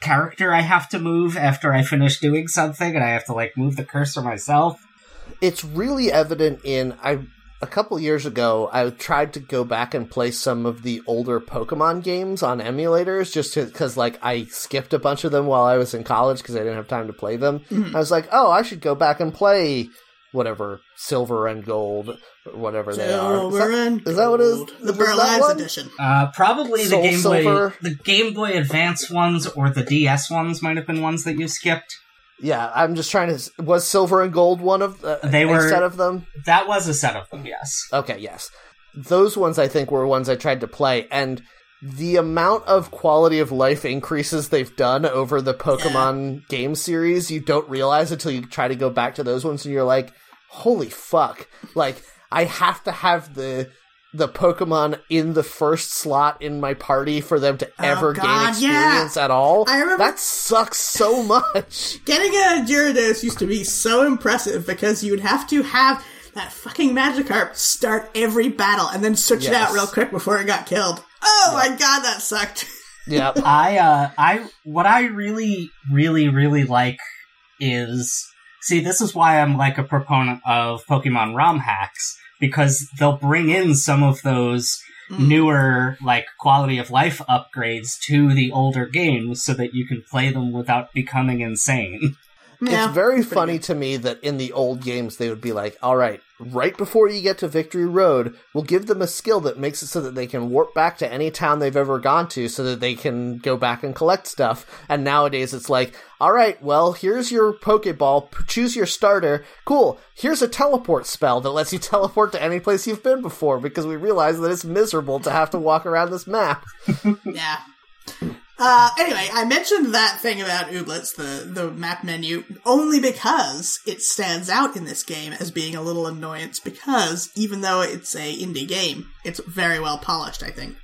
character I have to move after I finish doing something and I have to like move the cursor myself. it's really evident in I a couple years ago I tried to go back and play some of the older Pokemon games on emulators just because like I skipped a bunch of them while I was in college because I didn't have time to play them. I was like, oh, I should go back and play whatever Silver and Gold or whatever they are. Is Silver that- and is that what it is? The Was one? edition. Uh, probably the Game Silver. Boy, the Game Boy Advance ones or the DS ones might have been ones that you skipped. Yeah, I'm just trying to. Was Silver and Gold one of uh, They were- a set of them? That was a set of them, yes. Okay, yes. Those ones I think were ones I tried to play, and the amount of quality of life increases they've done over the Pokemon game series, you don't realize until you try to go back to those ones and you're like, holy fuck. Like, I have to have the the Pokemon in the first slot in my party for them to ever gain Oh, God, yeah. experience at all. I remember- that sucks so much. Getting a Gyarados used to be so impressive because you would have to have that fucking Magikarp start every battle and then switch it out real quick before it got killed. Oh my god, that sucked. Yeah. I uh I what I really really really like is see this is why I'm like a proponent of Pokemon ROM hacks because they'll bring in some of those mm. newer like quality of life upgrades to the older games so that you can play them without becoming insane. Yeah, it's very funny to me that in the old games they would be like, all right, right before you get to Victory Road, we'll give them a skill that makes it so that they can warp back to any town they've ever gone to so that they can go back and collect stuff. And nowadays it's like, all right, well, here's your Pokeball, choose your starter. Cool. Here's a teleport spell that lets you teleport to any place you've been before because we realize that it's miserable to have to walk around this map. Yeah. Uh, anyway, I mentioned that thing about ooblets, the, the map menu, only because it stands out in this game as being a little annoyance because even though it's a indie game, it's very well polished, I think.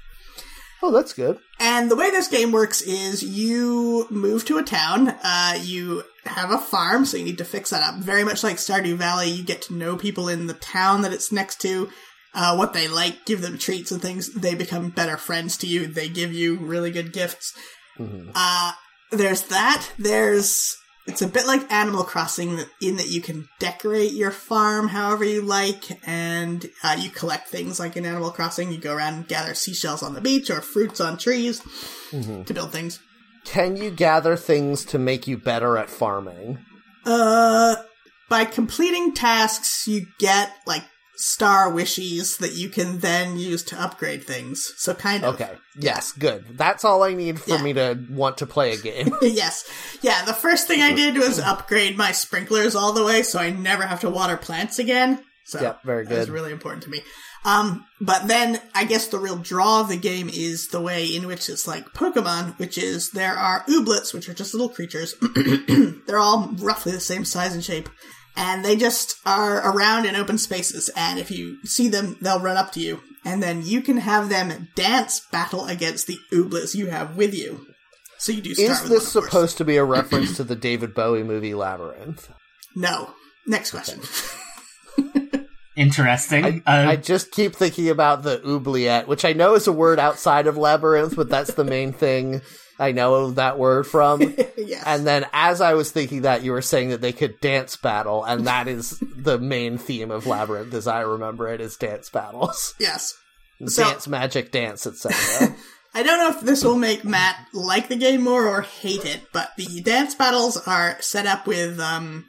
Oh, that's good. And the way this game works is you move to a town, uh, you have a farm, so you need to fix that up. Very much like Stardew Valley, you get to know people in the town that it's next to, uh, what they like, give them treats and things. They become better friends to you. They give you really good gifts. Uh, there's that. There's, it's a bit like Animal Crossing in that you can decorate your farm however you like, and uh, you collect things like in Animal Crossing. You go around and gather seashells on the beach or fruits on trees to build things. Can you gather things to make you better at farming? Uh, by completing tasks, you get like star wishies that you can then use to upgrade things. So kind of. Okay. Yes, good. That's all I need for Yeah. me to want to play a game. yes. Yeah, the first thing I did was upgrade my sprinklers all the way so I never have to water plants again. So Yep, very that was really important to me. Um, but then I guess the real draw of the game is the way in which it's like Pokemon, which is there are ooblets, which are just little creatures. They're all roughly the same size and shape. And they just are around in open spaces. And if you see them, they'll run up to you. And then you can have them dance battle against the ooblets you have with you. So you do start Is with this one, supposed to be a reference to the David Bowie movie Labyrinth? No. Next question. Interesting. I, uh, I just keep thinking about the oubliette, which I know is a word outside of labyrinth, but that's the main thing I know that word from. yes. And then as I was thinking that, you were saying that they could dance battle, and that is the main theme of Labyrinth, as I remember it, is dance battles. yes. So- dance, magic, dance, etc. I don't know if this will make Matt like the game more or hate it, but the dance battles are set up with um,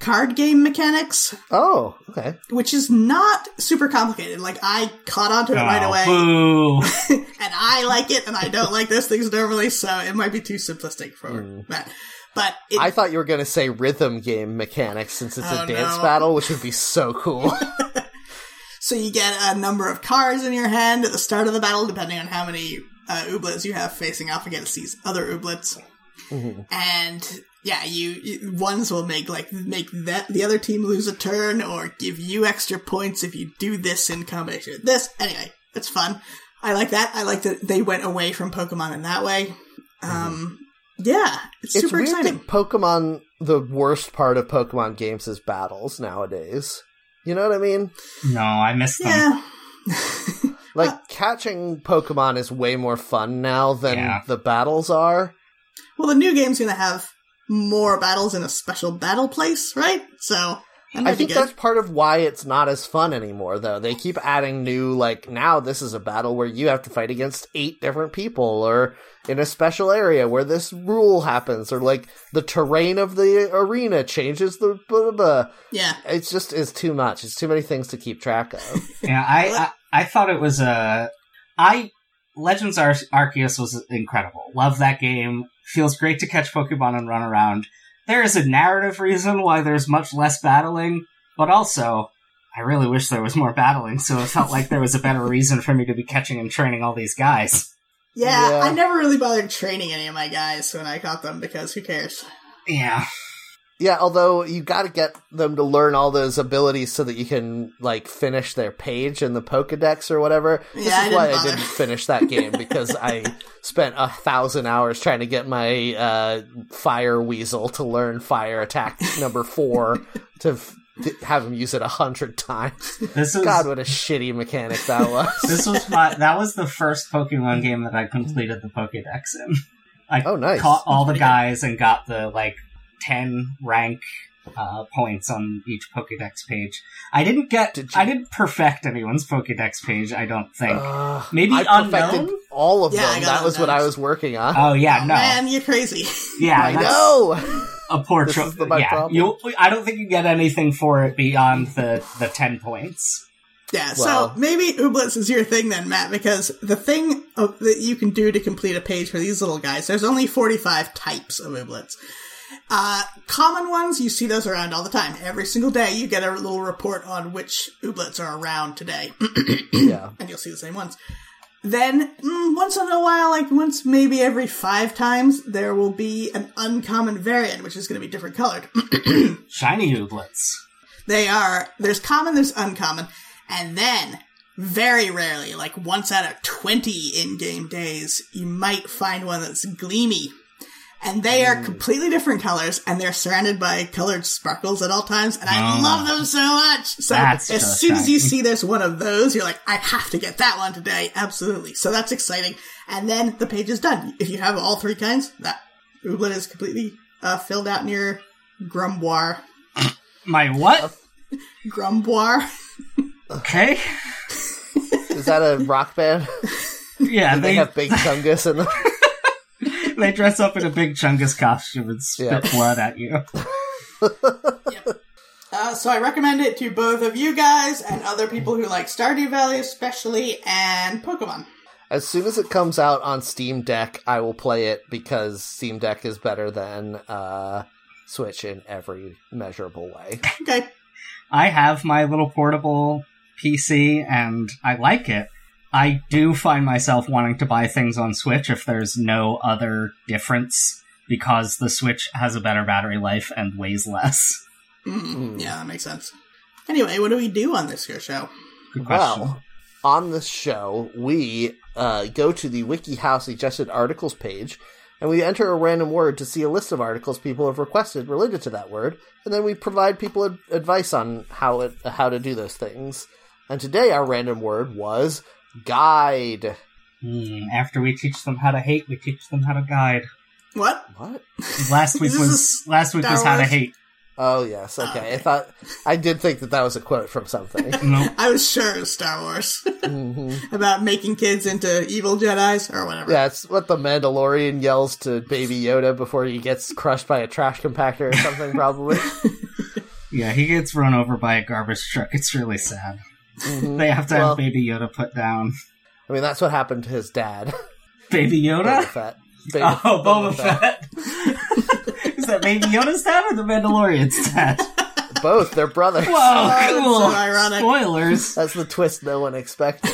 card game mechanics, oh, okay. which is not super complicated. Like I caught onto it right oh, away, boo. and I like it, and I don't like those things normally, so it might be too simplistic for Matt. But it, I thought you were going to say rhythm game mechanics since it's Oh, a dance no. battle, which would be so cool. So you get a number of cards in your hand at the start of the battle, depending on how many uh, ooblets you have facing off against these other ooblets. And yeah, you, you ones will make like make that the other team lose a turn or give you extra points if you do this in combination with this. Anyway, it's fun. I like that. I like that they went away from Pokemon in that way. Um, yeah, it's, it's super weird exciting. that Pokemon, the worst part of Pokemon games is battles nowadays. You know what I mean? no, I miss them. Yeah. Like catching Pokemon is way more fun now than Yeah. the battles are. Well, the new game's gonna have more battles in a special battle place, right? So I think that's part of why it's not as fun anymore, though. They keep adding new, like, now this is a battle where you have to fight against eight different people, or in a special area where this rule happens, or like the terrain of the arena changes the blah, blah, blah. yeah. It's just, it's too much. It's too many things to keep track of. Yeah, I, I I thought it was a I Legends Ar- Arceus was incredible. Love that game. Feels great to catch Pokemon and run around. There is a narrative reason why there's much less battling, but also I really wish there was more battling, so it felt like there was a better reason for me to be catching and training all these guys. yeah. Yeah. I never really bothered training any of my guys when I caught them because who cares? Yeah. Yeah, although you got to get them to learn all those abilities so that you can like finish their page in the Pokedex or whatever. This Yeah, I is didn't why I didn't finish that game because I spent a thousand hours trying to get my uh, Fire Weasel to learn Fire Attack number four to f- to have him use it a hundred times. This is God, what a shitty mechanic that was. this was my that was the first Pokemon game that I completed the Pokédex in. I Oh, nice. caught all the guys and got the like ten rank uh, points on each Pokédex page. I didn't get Did you- I didn't perfect anyone's Pokédex page. I don't think. Uh, Maybe I perfected unknown? all of Yeah, them. got That was what I was working on. oh yeah, no, Man, you're crazy. yeah, I know. a poor This choice. is the- my Yeah, problem. you. I don't think you get anything for it beyond the the ten points. yeah, Well- so maybe Ooblets is your thing then, Matt, because the thing of, that you can do to complete a page for these little guys, there's only 45 types of Ooblets. Uh, common ones, you see those around all the time. Every single day, you get a little report on which Ooblets are around today. yeah. and you'll see the same ones. Then, mm, once in a while, like once maybe every five times, there will be an uncommon variant, which is going to be different colored. Shiny Ooblets. They are, there's common, there's uncommon, and then, very rarely, like once out of 20 in-game days, you might find one that's gleamy. And they are completely different colors, and they're surrounded by colored sparkles at all times, and I Oh. love them so much! So, That's as soon as you see there's one of those, you're like, I have to get that one today, absolutely. So that's exciting. And then the page is done. If you have all three kinds, that ooblet is completely uh, filled out in your grumboire. My what? Grumboire? Okay. Is that a rock band? Yeah, they they have Big Chungus in them. they dress up in a big Chungus costume and spit Yeah. blood at you. Uh, so I recommend it to both of you guys and other people who like Stardew Valley especially, and Pokemon. As soon as it comes out on Steam Deck, I will play it because Steam Deck is better than uh, Switch in every measurable way. Okay. I have my little portable PC and I like it. I do find myself wanting to buy things on Switch if there's no other difference because the Switch has a better battery life and weighs less. Mm, Yeah, that makes sense. Anyway, what do we do on this here show? Good question. Well, on this show, we uh, go to the WikiHow suggested articles page, and we enter a random word to see a list of articles people have requested related to that word, and then we provide people ad- advice on how it how to do those things. And today, our random word was guide. Hmm, after we teach them how to hate, we teach them how to guide. What? What? Last week was last week was how to hate. Oh yes, okay. okay. I thought I did think that that was a quote from something. Nope. I was sure it was Star Wars hmm about making kids into evil Jedi's or whatever. Yeah, it's what the Mandalorian yells to Baby Yoda before he gets crushed by a trash compactor or something, probably. Yeah, he gets run over by a garbage truck. It's really sad. Mhm. They have to Well- have Baby Yoda put down. I mean, that's what happened to his dad, Baby Yoda? Boba Yoda? Fett. Baby- Oh, Boba Fett. Is that Baby Yoda's dad or the Mandalorian's dad? Both, they're brothers. Whoa, that's cool. so ironic. Spoilers. That's the twist no one expected.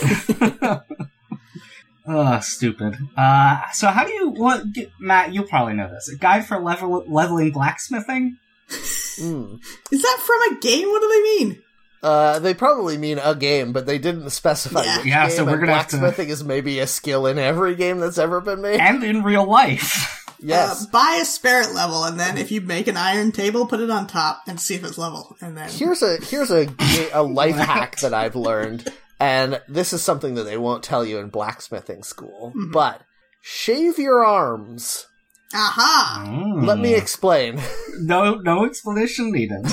Oh, stupid. Uh, so how do you, what, get, Matt, you'll probably know this. A guide for level, leveling blacksmithing? Mm. Is that from a game? What do they mean? Uh, they probably mean a game, but they didn't specify Yeah. which Yeah, game. so we're gonna have to- blacksmithing is maybe a skill in every game that's ever been made. And in real life. yes. Uh, buy a spirit level, and then if you make an iron table, put it on top and see if it's level. And then here's a here's a a life hack that I've learned, and this is something that they won't tell you in blacksmithing school. Mm-hmm. But shave your arms. Aha, Let Hmm. me explain. No, no explanation needed.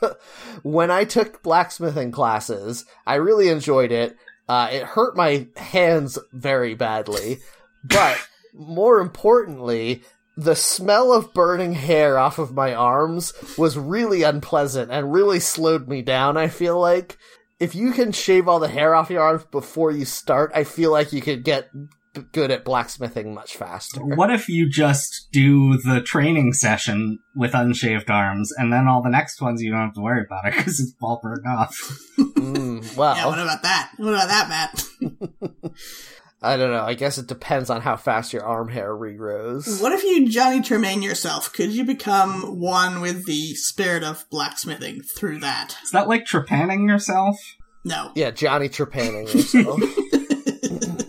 when I took blacksmithing classes, I really enjoyed it. Uh, it hurt my hands very badly, but more importantly, the smell of burning hair off of my arms was really unpleasant and really slowed me down. I feel like if you can shave all the hair off your arms before you start, I feel like you could get b- good at blacksmithing much faster. What if you just do the training session with unshaved arms, and then all the next ones you don't have to worry about it because it's all burned off? Mm, well, yeah. What about that? What about that, Matt? I don't know. I guess it depends on how fast your arm hair regrows. What if you Johnny Tremain yourself? Could you become one with the spirit of blacksmithing through that? Is that like trepanning yourself? No. Yeah, Johnny Trepanning yourself.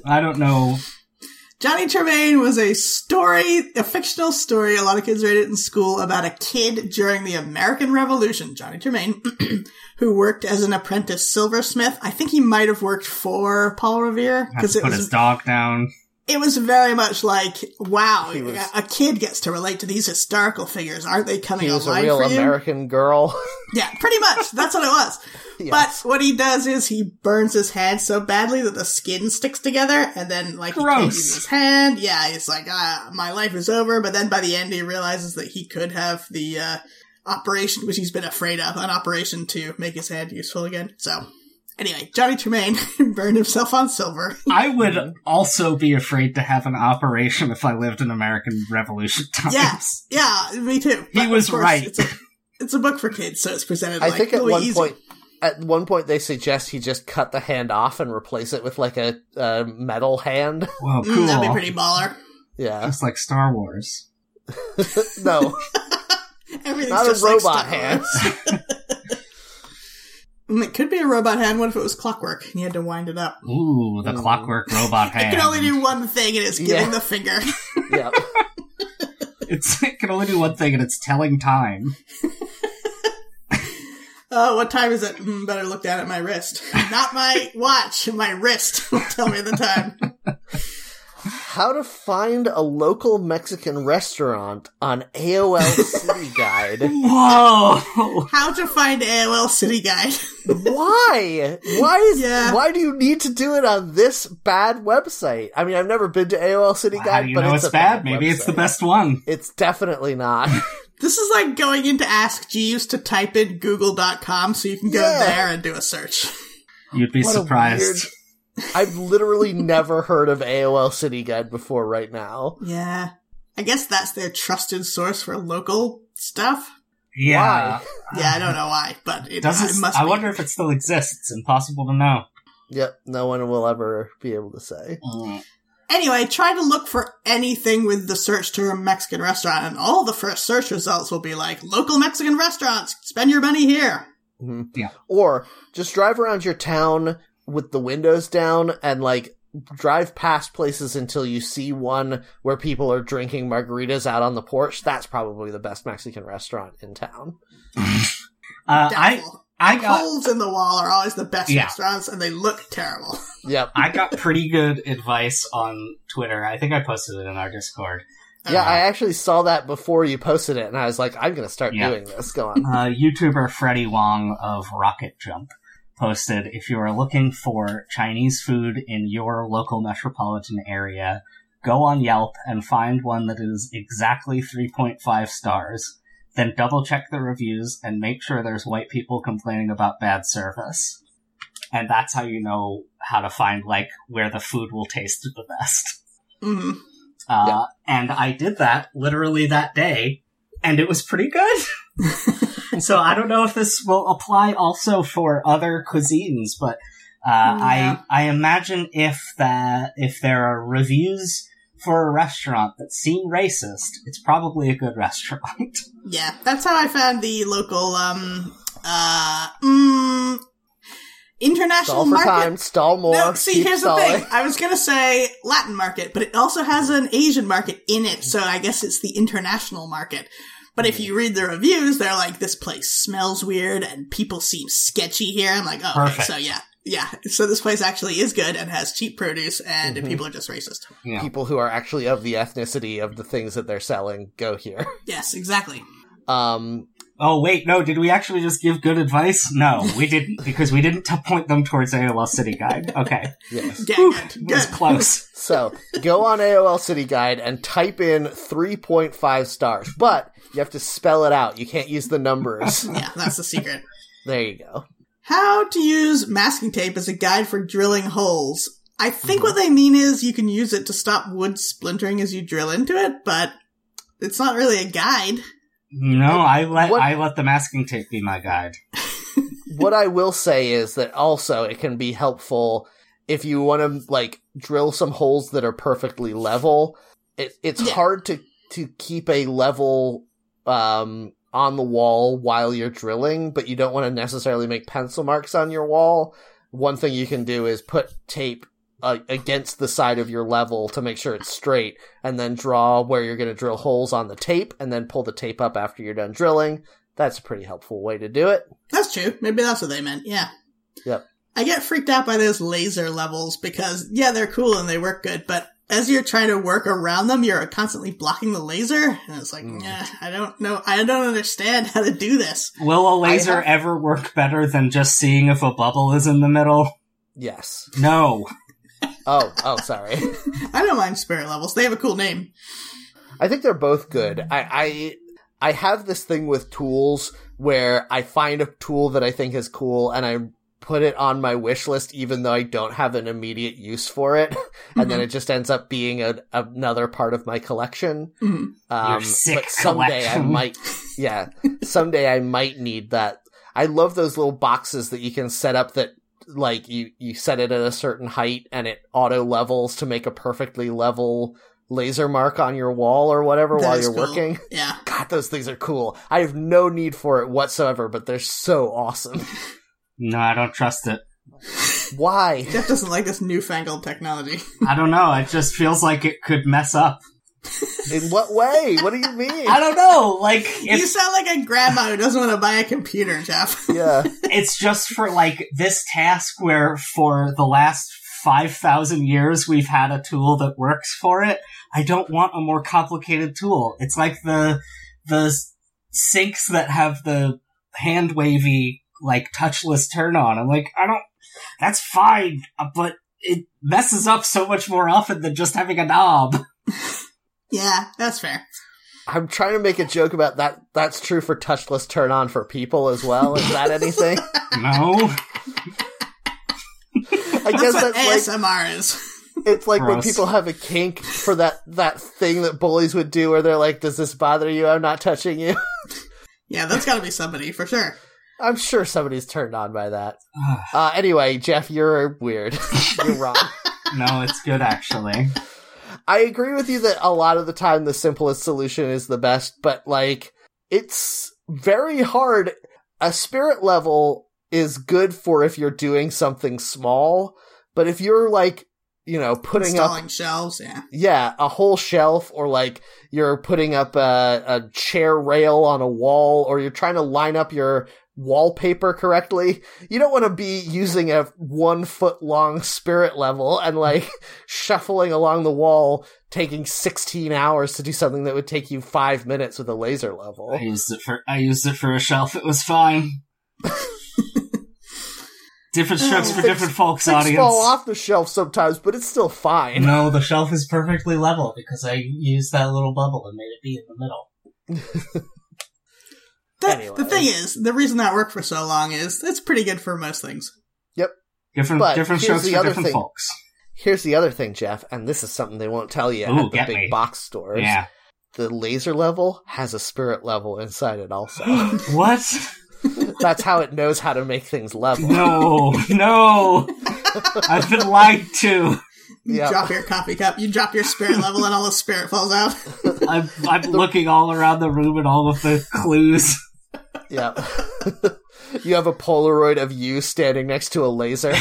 I don't know. Johnny Tremain was a story, a fictional story. A lot of kids read it in school about a kid during the American Revolution. Johnny Tremain, who worked as an apprentice silversmith. I think he might have worked for Paul Revere because it put was his dog down. It was very much like, wow, was- a kid gets to relate to these historical figures. Aren't they coming he was a real? American girl. Yeah, pretty much. That's what it was. Yes. But what he does is he burns his hand so badly that the skin sticks together, and then like he can't Gross. use his hand. Yeah, he's like, ah, my life is over. But then by the end, he realizes that he could have the uh, operation, which he's been afraid of, an operation to make his hand useful again. So. Anyway, Johnny Tremain burned himself on silver. I would also be afraid to have an operation if I lived in American Revolution times. Yeah, yeah, me too. He But, of was course, right. It's a, it's a book for kids, so it's presented I like think at really one easy. point at one point they suggest he just cut the hand off and replace it with like a, a metal hand. Whoa, cool. Mm, that'd be pretty baller. yeah. Just like Star Wars. No, Everything's not a just like robot Star hand. Wars. Mm, It could be a robot hand. What if it was clockwork and you had to wind it up? Ooh, the Mm. clockwork robot hand. It can only do one thing, and it's giving Yeah. the finger. yeah. It's, it can only do one thing, and it's telling time. Oh, what time is it? Mm, better look down at my wrist. Not my watch. My wrist will tell me the time. How to find a local Mexican restaurant on AOL City Guide. Whoa! How to find AOL City Guide. Why? Why is Yeah. why do you need to do it on this bad website? I mean, I've never been to AOL City How Guide, do you but know it's, it's, a bad? Maybe it's the best one. It's definitely not. This is like going into Ask Jeeves to type in google.com so you can go Yeah. there and do a search. You'd be What a surprised. Weird- I've literally never heard of AOL City Guide before right now. Yeah. I guess that's their trusted source for local stuff. Yeah. Yeah, I don't know why, but it, Does it it, must I be. wonder if it still exists. It's impossible to know. Yep, no one will ever be able to say. Anyway, try to look for anything with the search term Mexican restaurant, and all the first search results will be like local Mexican restaurants. Spend your money here. Mhm. Yeah. Or just drive around your town with the windows down and like drive past places until you see one where people are drinking margaritas out on the porch. That's probably the best Mexican restaurant in town. Uh, I I got Holes in the wall are always the best Yeah. restaurants, and they look terrible. Yep. I got pretty good advice on Twitter. I think I posted it in our Discord. Yeah, Uh, I actually saw that before you posted it and I was like, I'm gonna start Yeah. doing this. Go on. Uh, YouTuber Freddie Wong of RocketJump posted if you are looking for Chinese food in your local metropolitan area, go on Yelp and find one that is exactly 3.5 stars. Then double check the reviews and make sure there's white people complaining about bad service. And that's how you know how to find like where the food will taste the best. hmm Uh, Yeah. and I did that literally that day, and it was pretty good. so I don't know if this will apply also for other cuisines, but uh, Yeah. I I imagine if that if there are reviews for a restaurant that seem racist, it's probably a good restaurant. Yeah, that's how I found the local um uh mm, international Stall for market. time, stall more. no, see, here's stalling. the thing. I was gonna say Latin market, but it also has an Asian market in it, so I guess it's the international market. But if you read the reviews, they're like, "This place smells weird and people seem sketchy here." I'm like, "Oh, okay, so yeah, yeah." So this place actually is good and has cheap produce, and Mhm. people are just racist. Yeah. People who are actually of the ethnicity of the things that they're selling go here. Yes, exactly. Um, Oh wait, no, did we actually just give good advice? No, we didn't because we didn't t- point them towards AOL City Guide. Okay, yes. Yeah, Whew, good, it was good. close. So go on AOL City Guide and type in 3.5 stars, but you have to spell it out. You can't use the numbers. Yeah, that's the secret. there you go. How to use masking tape as a guide for drilling holes. I think what mm-hmm. they mean is you can use it to stop wood splintering as you drill into it, but it's not really a guide. No, I let What- I let the masking tape be my guide. what I will say is that also it can be helpful if you want to like drill some holes that are perfectly level. It, it's Yeah. hard to to keep a level um on the wall while you're drilling, but you don't want to necessarily make pencil marks on your wall. One thing you can do is put tape uh, against the side of your level to make sure it's straight, and then draw where you're going to drill holes on the tape, and then pull the tape up after you're done drilling. That's a pretty helpful way to do it. That's true. Maybe that's what they meant. Yeah. Yep. I get freaked out by those laser levels because, yeah, they're cool and they work good, but as you're trying to work around them, you're constantly blocking the laser. And it's like, Mm. nah, I don't know. I don't understand how to do this. Will a laser have- ever work better than just seeing if a bubble is in the middle? Yes. No. Oh, oh, sorry. I don't mind spirit levels. They have a cool name. I think they're both good. I, I, I have this thing with tools where I find a tool that I think is cool and I put it on my wish list even though I don't have an immediate use for it. and then Mhm. it just ends up being a, another part of my collection. Mhm. Um, but someday I might, yeah, someday I might need that. I love those little boxes that you can set up that like you you set it at a certain height and it auto levels to make a perfectly level laser mark on your wall or whatever That while you're cool. working. Yeah. God, those things are cool. I have no need for it whatsoever, but they're so awesome. No, I don't trust it. Why? Jeff doesn't like this newfangled technology. I don't know. It just feels like it could mess up. In what way? What do you mean? I don't know. Like you sound like a grandma who doesn't want to buy a computer, Jeff. yeah. it's just for like this task where for the last 5,000 years we've had a tool that works for it. I don't want a more complicated tool. It's like the, the sinks that have the hand wavy, like touchless turn on. I'm like, I don't, that's fine, uh, but it messes up so much more often than just having a knob. Yeah, that's fair. I'm trying to make a joke about that. That's true for touchless turn on for people as well. Is that anything? No? I That's guess what that's like ASMR is. it's like when people have a kink for that that thing that bullies would do, where they're like, "Does this bother you? I'm not touching you." Yeah, that's got to be somebody for sure. I'm sure somebody's turned on by that. Uh, anyway, Jeff, you're weird. you're wrong. no, it's good actually. I agree with you that a lot of the time the simplest solution is the best, but like it's very hard. A spirit level is good for if you're doing something small, but if you're like, you know, putting up shelves, yeah. yeah, a whole shelf or like you're putting up a, a chair rail on a wall or you're trying to line up your wallpaper correctly. You don't want to be using a one foot long spirit level and like shuffling along the wall, taking 16 hours to do something that would take you five minutes with a laser level. I used it for I used it for a shelf. It was fine. different strokes for Things- different folks, Things audience. fall off the shelf sometimes, but it's still fine. No, the shelf is perfectly level because I used that little bubble and made it be in the middle. The, Anyway. the thing is, the reason that worked for so long is it's pretty good for most things. Yep. Different But different here's strokes the for other different thing. folks. Here's the other thing, Jeff, and this is something they won't tell you Ooh, at the big me. box stores. Yeah. The laser level has a spirit level inside it also. what? That's how it knows how to make things level. No, no. I've been lied to. You Yep. drop your coffee cup, you drop your spirit level, and all the spirit falls out. I'm I'm looking all around the room at all of the clues. Yeah. you have a Polaroid of you standing next to a laser,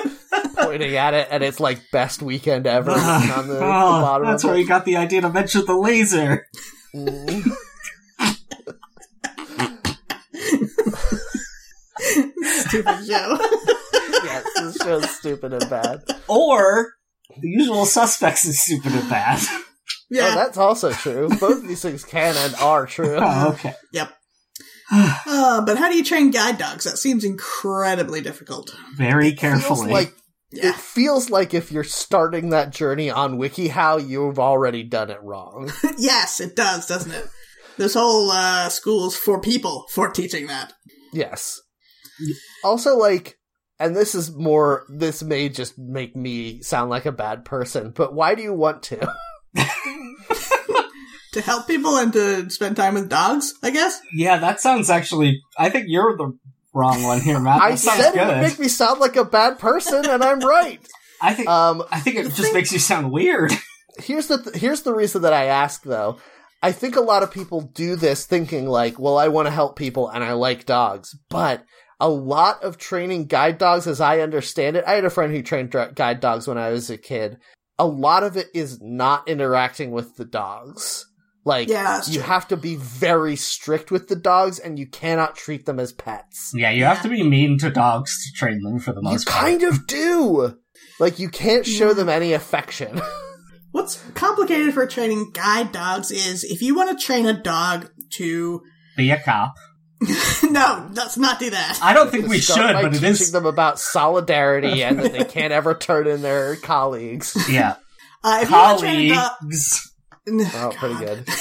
pointing at it, and it's like best weekend ever on the, the Oh, bottom that's where it. you got the idea to mention the laser. Mm. Stupid show. yes, this show's stupid and bad. Or the usual suspects is stupid and bad. yeah. Oh, that's also true. Both of these things can and are true. Oh, okay. yep. Uh, but how do you train guide dogs? That seems incredibly difficult. Very feels carefully. like Yeah. it feels like if you're starting that journey on WikiHow, you've already done it wrong. yes, it does, doesn't it? This whole uh, school's for people for teaching that. yes. Also, like, and this is more. This may just make me sound like a bad person, but why do you want to? To help people and to spend time with dogs, I guess? yeah, that sounds actually. I think you're the wrong one here, Matt. That I sounds said it would make me sound like a bad person, and I'm right. I think. Um, I think it just makes you sound weird. here's the th- here's the reason that I ask though. I think a lot of people do this thinking like, well, I want to help people and I like dogs, but a lot of training guide dogs, as I understand it, I had a friend who trained dra- guide dogs when I was a kid. A lot of it is not interacting with the dogs. Like, Yeah, you true. have to be very strict with the dogs and you cannot treat them as pets. Yeah, you have to be mean to dogs to train them for the You most part. kind of do! Like, you can't show Yeah. them any affection. What's complicated for training guide dogs is if you want to train a dog to. Be a cop. no, let's not do that. I don't think we should, by but it teaching is. them about solidarity and that they can't ever turn in their colleagues. Yeah, Uh, if you want to train a dog. colleagues. Oh, pretty good.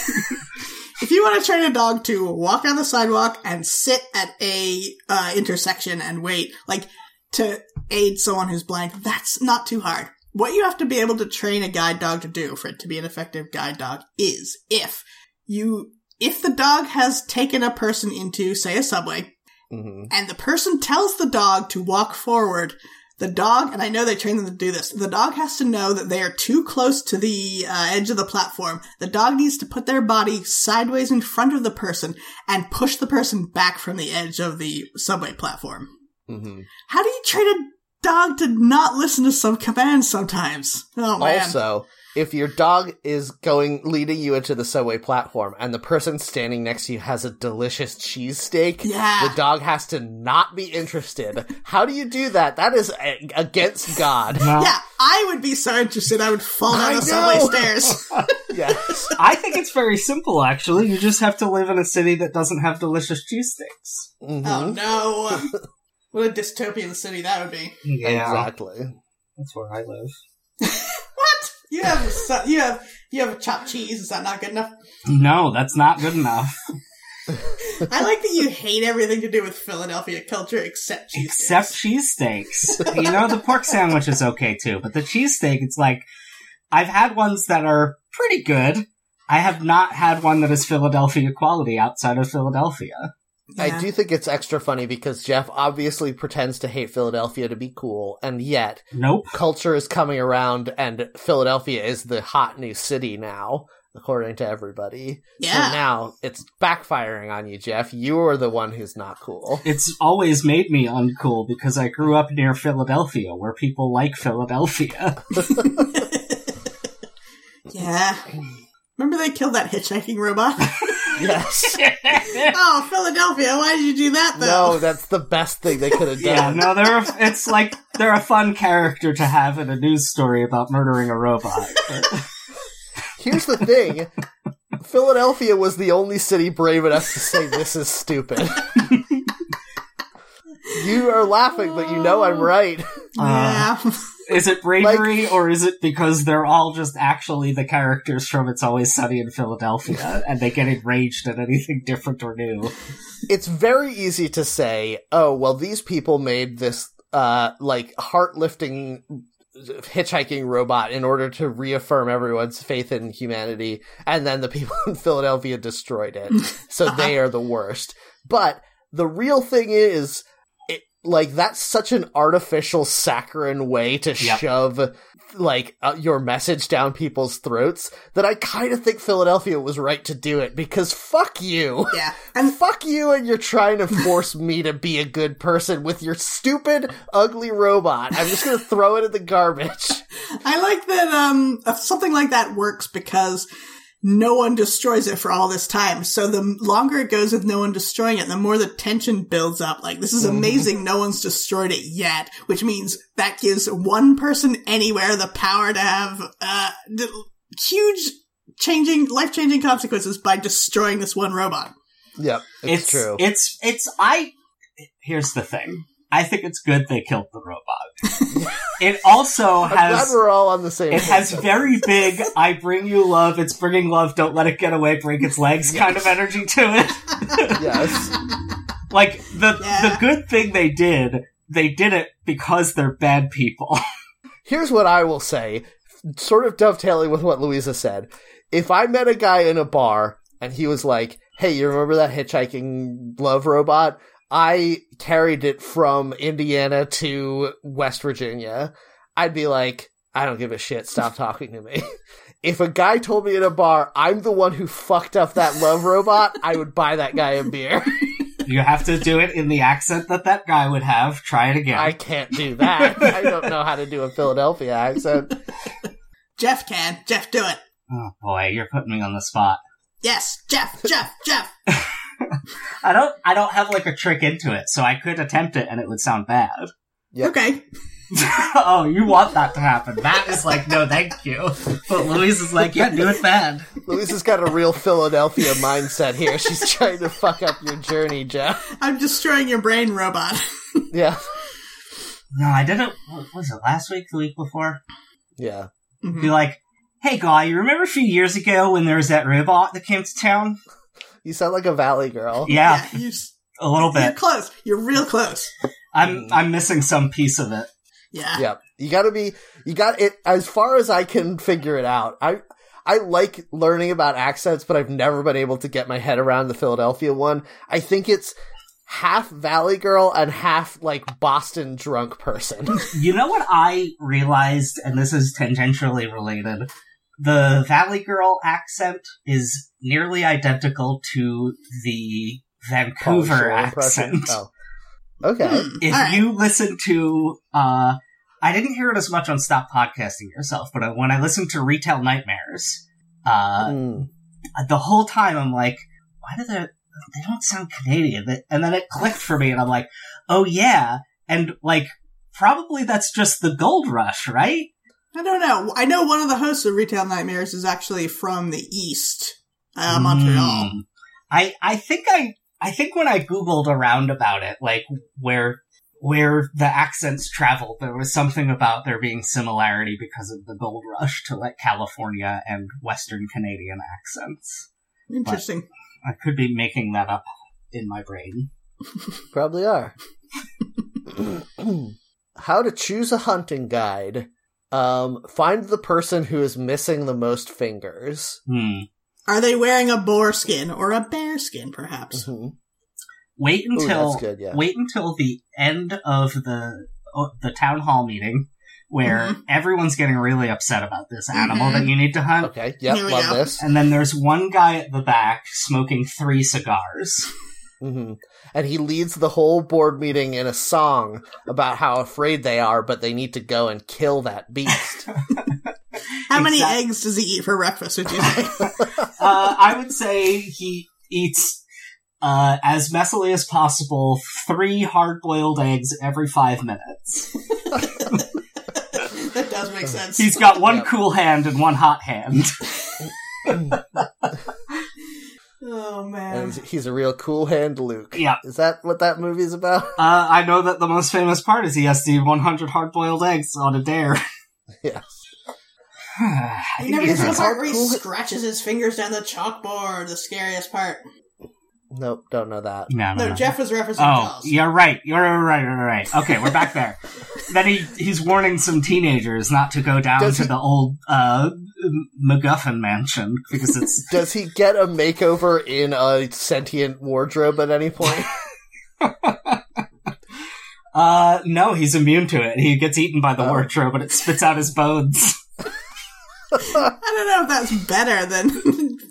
If you want to train a dog to walk on the sidewalk and sit at a uh, intersection and wait, like to aid someone who's blind, that's not too hard. What you have to be able to train a guide dog to do for it to be an effective guide dog is if you, if the dog has taken a person into, say, a subway, hmm and the person tells the dog to walk forward. The dog, and I know they train them to do this, the dog has to know that they are too close to the uh, edge of the platform. The dog needs to put their body sideways in front of the person and push the person back from the edge of the subway platform. hmm How do you train a dog to not listen to some commands sometimes? Oh man. Also, if your dog is going leading you into the subway platform and the person standing next to you has a delicious cheesesteak, Yeah. the dog has to not be interested. How do you do that? That is a- against God. Well, yeah, I would be so interested I would fall down I the subway stairs. yes. I think it's very simple, actually. You just have to live in a city that doesn't have delicious cheesesteaks. Mhm. Oh no. what a dystopian city that would be. Yeah. Exactly. That's where I live. You have su- you have you have chopped cheese. Is that not good enough? No, that's not good enough. I like that you hate everything to do with Philadelphia culture except cheese. Except cheesesteaks. you know, the pork sandwich is okay too, but the cheesesteak, it's like, I've had ones that are pretty good. I have not had one that is Philadelphia quality outside of Philadelphia. I do think it's extra funny because Jeff obviously pretends to hate Philadelphia to be cool, and yet Nope. culture is coming around and Philadelphia is the hot new city now, according to everybody. Yeah. So now it's backfiring on you, Jeff. You're the one who's not cool. It's always made me uncool because I grew up near Philadelphia where people like Philadelphia. Yeah. Remember they killed that hitchhiking robot? Yes. oh, Philadelphia, why did you do that though? no, that's the best thing they could have yeah, done. no, they're, it's like, they're a fun character to have in a news story about murdering a robot. But- Here's the thing. Philadelphia was the only city brave enough to say this is stupid. you are laughing, but you know I'm right. Uh, Yeah. Is it bravery or is it because they're all just actually the characters from It's Always Sunny in Philadelphia and they get enraged at anything different or new? it's very easy to say, oh, well, these people made this, uh, like, heart lifting hitchhiking robot in order to reaffirm everyone's faith in humanity, and then the people in Philadelphia destroyed it. so they are the worst. But the real thing is, like, that's such an artificial, saccharine way to Yep. shove, like, uh, your message down people's throats that I kind of think Philadelphia was right to do it because fuck you. Yeah. And fuck you and you're trying to force me to be a good person with your stupid, ugly robot. I'm just gonna throw it in the garbage. I like that um something like that works because no one destroys it for all this time. So the longer it goes with no one destroying it, the more the tension builds up. Like, this is amazing no one's destroyed it yet, which means that gives one person anywhere the power to have uh huge changing life changing consequences by destroying this one robot. Yep, it's, true. It's, it's, I, here's the thing. I think it's good they killed the robot. it also I'm glad has, we're all on the same it has page. very big, I bring you love, it's bringing love, don't let it get away, break its legs kind of energy to it. yes. Like, the, Yeah. the good thing they did, they did it because they're bad people. Here's what I will say, sort of dovetailing with what Louisa said. If I met a guy in a bar and he was like, hey, you remember that hitchhiking love robot? I carried it from Indiana to West Virginia. I'd be like, I don't give a shit. Stop talking to me. if a guy told me in a bar, I'm the one who fucked up that love robot, I would buy that guy a beer. You have to do it in the accent that that guy would have. Try it again. I can't do that. I don't know how to do a Philadelphia accent. Jeff can. Jeff, do it. oh boy, you're putting me on the spot. Yes, Jeff, Jeff, Jeff. I don't. I don't have like a trick into it, so I could attempt it and it would sound bad. Yep. Okay. oh, you want that to happen? That is like no, thank you. But Louise is like, yeah, do it bad. Louise has got a real Philadelphia mindset here. She's trying to fuck up your journey, Jeff. I'm destroying your brain, robot. Yeah. No, I did it. What was it last week? The week before? Yeah. Mhm. Be like, hey, guy, you remember a few years ago when there was that robot that came to town? You sound like a valley girl. Yeah, you, s- a little bit. you're close. You're real close. I'm mm. I'm missing some piece of it. Yeah. Yep. You gotta be, you got it, as far as I can figure it out. I, I like learning about accents, but I've never been able to get my head around the Philadelphia one. I think it's, half Valley Girl and half like Boston drunk person. You know what I realized, and this is tangentially related? The Valley Girl accent is nearly identical to the Vancouver Shore accent. Oh. Okay. Hmm, If alright. you listen to, uh, I didn't hear it as much on Stop Podcasting Yourself, but uh, when I listened to Retail Nightmares, uh, Mm. the whole time I'm like, why do they, they don't sound Canadian? And then it clicked for me and I'm like, oh yeah. And like, probably that's just the gold rush, right? I don't know. I know one of the hosts of Retail Nightmares is actually from the East, uh, Montreal. Hmm. I, I think I, I think when I Googled around about it, like where, where the accents traveled, there was something about there being similarity because of the gold rush to like California and Western Canadian accents. Interesting. I could be making that up in my brain. Probably are. How to choose a hunting guide. Um, find the person who is missing the most fingers. Hmm. Are they wearing a boar skin or a bear skin, perhaps? Mhm. Wait until that's good, yeah. wait until the end of the uh, the town hall meeting where Mhm. everyone's getting really upset about this animal Mhm. that you need to hunt. Okay, yep, love go. this. And then there's one guy at the back smoking three cigars. Hmm And he leads the whole board meeting in a song about how afraid they are, but they need to go and kill that beast. How many eggs does he eat for breakfast, would you say? uh, I would say he eats uh, as messily as possible three hard boiled eggs every five minutes. that does make sense. He's got one Yep. cool hand and one hot hand. Oh, and man. he's, he's a real cool hand Luke. Yeah. Is that what that movie's about? Uh, I know that the most famous part is he has to eat 100 hard boiled eggs on a dare. Yeah. I You think never he's get the part where he scratches his fingers down the chalkboard, the scariest part. Nope, don't know that. No, no, No, no. Jeff was referencing Oh, Jaws. you're right. You're right. You're right. Okay, we're back there. then he he's warning some teenagers not to go down Does to he- the old uh, MacGuffin mansion because it's Does he get a makeover in a sentient wardrobe at any point? uh no, he's immune to it. He gets eaten by the Oh. wardrobe, but it spits out his bones. I don't know if that's better than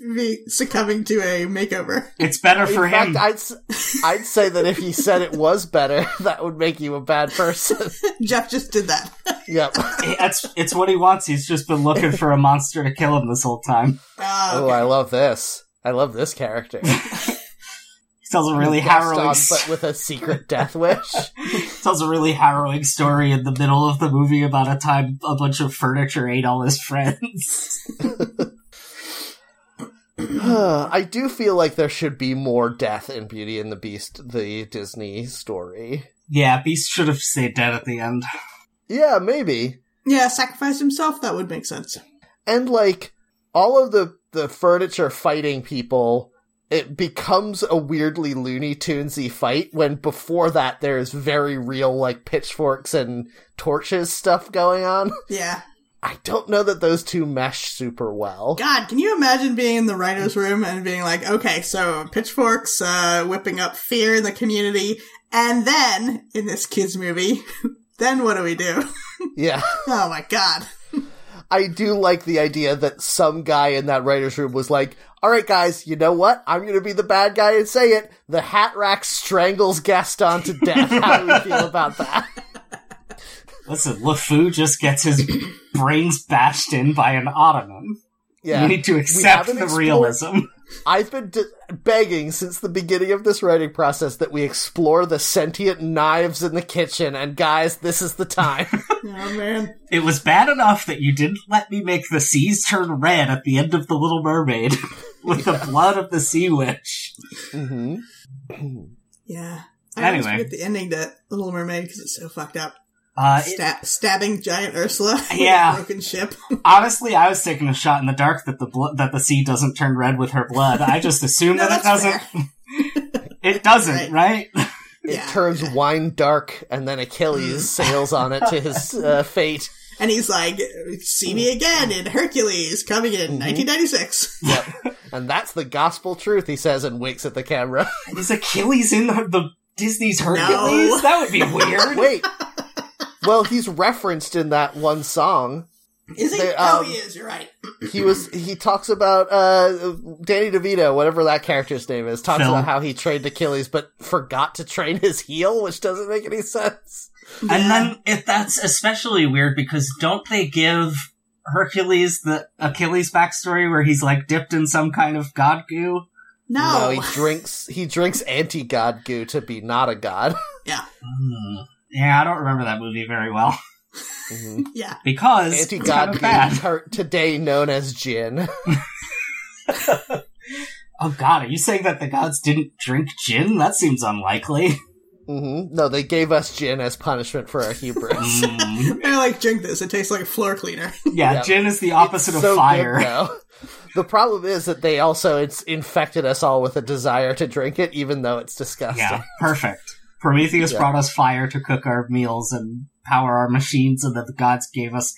me succumbing to a makeover. It's better for In fact, him. I'd s- I'd say that if he said it was better, that would make you a bad person. Jeff just did that. yep. That's it's what he wants. He's just been looking for a monster to kill him this whole time. Ah, oh, Oh, okay. I love this. I love this character. He tells a really Gaston, harrowing but with a secret death wish. tells a really harrowing story in the middle of the movie about a time a bunch of furniture ate all his friends. I do feel like there should be more death in Beauty and the Beast, the Disney story. yeah, Beast should have stayed dead at the end. Yeah, maybe. Yeah, sacrifice himself, that would make sense. And like all of the the furniture fighting people, it becomes a weirdly Looney Tunesy fight when before that there's very real like pitchforks and torches stuff going on. Yeah. I don't know that those two mesh super well. God, can you imagine being in the writer's room and being like, okay, so pitchforks, uh, whipping up fear in the community, and then, in this kid's movie, then what do we do? Yeah. Oh my god. I do like the idea that some guy in that writer's room was like, all right, guys, you know what? I'm going to be the bad guy and say it. The hat rack strangles Gaston to death. How do we feel about that? Listen, LeFou just gets his brains bashed in by an ottoman. Yeah. You need to accept the explored- realism. I've been d- begging since the beginning of this writing process that we explore the sentient knives in the kitchen, and guys, this is the time. Oh man. It was bad enough that you didn't let me make the seas turn red at the end of The Little Mermaid with the blood of the sea witch. hmm Yeah. I always Anyway. forget the ending to Little Mermaid because it's so fucked up. Uh, it- stabbing giant Ursula. with a Yeah. broken ship. honestly, I was taking a shot in the dark that the blood that the sea doesn't turn red with her blood. I just assume No, that it doesn't. It doesn't, right? It Yeah. turns wine dark, and then Achilles sails on it to his uh, fate. And he's like, see me again in Hercules coming in 1996. Yep. and that's the gospel truth, he says, and winks at the camera. Is Achilles in the, the Disney's Hercules? That would be weird. Wait. Well, he's referenced in that one song. Is he? They, oh, um, he is. You're right. He was he talks about uh Danny DeVito, whatever that character's name is, talks Phil. about how he trained Achilles but forgot to train his heel, which doesn't make any sense. And then if that's especially weird because don't they give Hercules the Achilles backstory where he's like dipped in some kind of god goo? No. he drinks he drinks anti god goo to be not a god. yeah. Hmm. Yeah, I don't remember that movie very well Yeah. because Anti it's kind god of bad. today known as gin. Oh god, are you saying that the gods didn't drink gin? That seems unlikely. hmm No, they gave us gin as punishment for our hubris. Hmm. They're like, drink this. It tastes like floor cleaner. Yeah, Yeah. gin is the opposite It's of so fire. though. The problem is that they also it's infected us all with a desire to drink it, even though it's disgusting. Yeah, perfect. Prometheus Yeah. brought us fire to cook our meals and power our machines, and then the gods gave us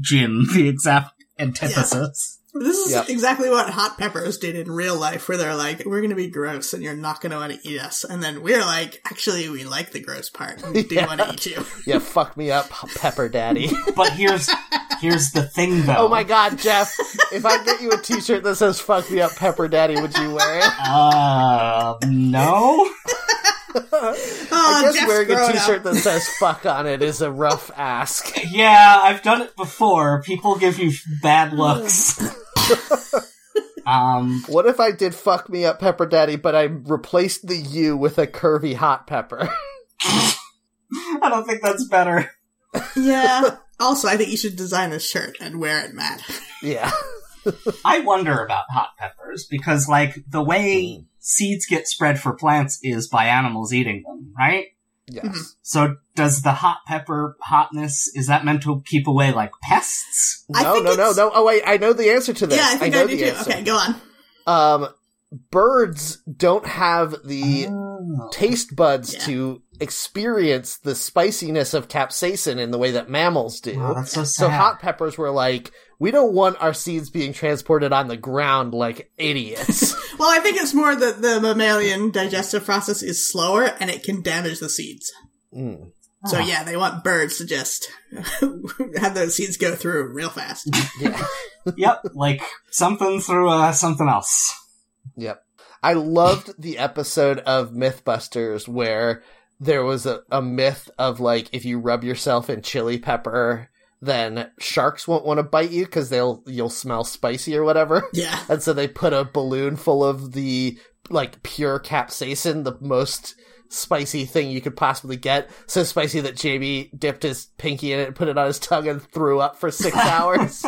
gin, the exact antithesis. This is Yep. exactly what hot peppers did in real life, where they're like, we're going to be gross and you're not going to want to eat us. And then we're like, actually, we like the gross part. We do Yeah. want to eat you. Yeah, fuck me up, Pepper Daddy. But here's here's the thing, though. oh my god, Jeff! If I get you a T-shirt that says "Fuck me up, Pepper Daddy," would you wear it? Uh, no. Oh, I guess Jeff's wearing a grown T-shirt up. that says "fuck" on it is a rough ask. Yeah, I've done it before. People give you bad looks. um, What if I did "Fuck me up, Pepper Daddy," but I replaced the U with a curvy hot pepper? I don't think that's better. Yeah. Also, I think you should design a shirt and wear it, Matt. yeah. I wonder about hot peppers because, like, the way seeds get spread for plants is by animals eating them, right? Yes. So does the hot pepper hotness is that meant to keep away like pests? No, no, no, no. Oh wait, I know the answer to this. Yeah, I think I, know do the too. answer. Okay, go on. Um, birds don't have the Oh. taste buds Yeah. to experience the spiciness of capsaicin in the way that mammals do. Oh, that's so sad. so hot peppers were like, we don't want our seeds being transported on the ground like idiots. Well, I think it's more that the mammalian digestive process is slower and it can damage the seeds. Mm. So Ah. yeah, they want birds to just have those seeds go through real fast. Yeah. yep, like something through uh, something else. Yep. I loved the episode of Mythbusters where there was a, a myth of like if you rub yourself in chili pepper, then sharks won't want to bite you because they'll you'll smell spicy or whatever. Yeah. And so they put a balloon full of the like pure capsaicin, the most spicy thing you could possibly get. So spicy that Jamie dipped his pinky in it, put it on his tongue, and threw up for six hours.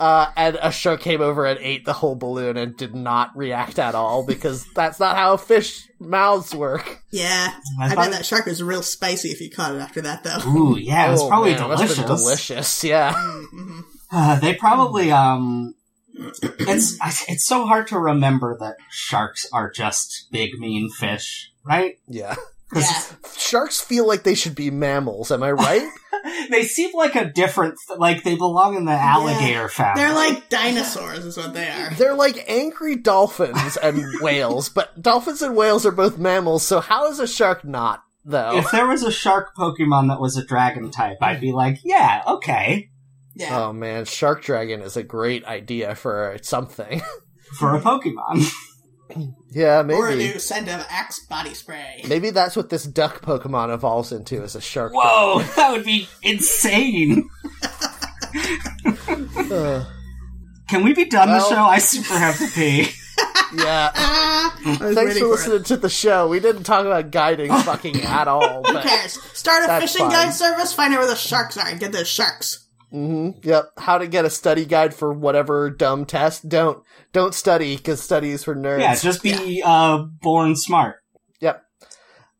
uh, and a shark came over and ate the whole balloon and did not react at all because that's not how fish mouths work. Yeah. I I, thought- bet that shark was real spicy if you caught it after that though. Ooh, yeah, it's Oh, probably man, it must delicious. been delicious, yeah. Mhm. Uh, they probably um it's it's so hard to remember that sharks are just big mean fish, right? Yeah. 'Cause Yeah. Sharks feel like they should be mammals, am I right? they seem like a different like they belong in the alligator family. They're like dinosaurs is what they are. They're like angry dolphins and whales, but dolphins and whales are both mammals, so how is a shark not, though? if there was a shark Pokemon that was a dragon type, I'd be like, yeah, okay. Yeah. Oh man, Shark Dragon is a great idea for something. For a Pokemon. yeah, maybe. Or a maybe. new scent of Axe body spray. Maybe that's what this duck Pokemon evolves into is a shark. Whoa, that would be insane. Uh, Can we be done Well- the show? I super have to pee. yeah. Ah, I was Thanks waiting for for listening it. to the show. We didn't talk about guiding fucking at all, Who but cares? Start a fishing fine. guide service, find out where the sharks are, and get those sharks. Hmm Yep. How to get a study guide for whatever dumb test. Don't don't study because study is for nerds. Yeah, just be uh born smart.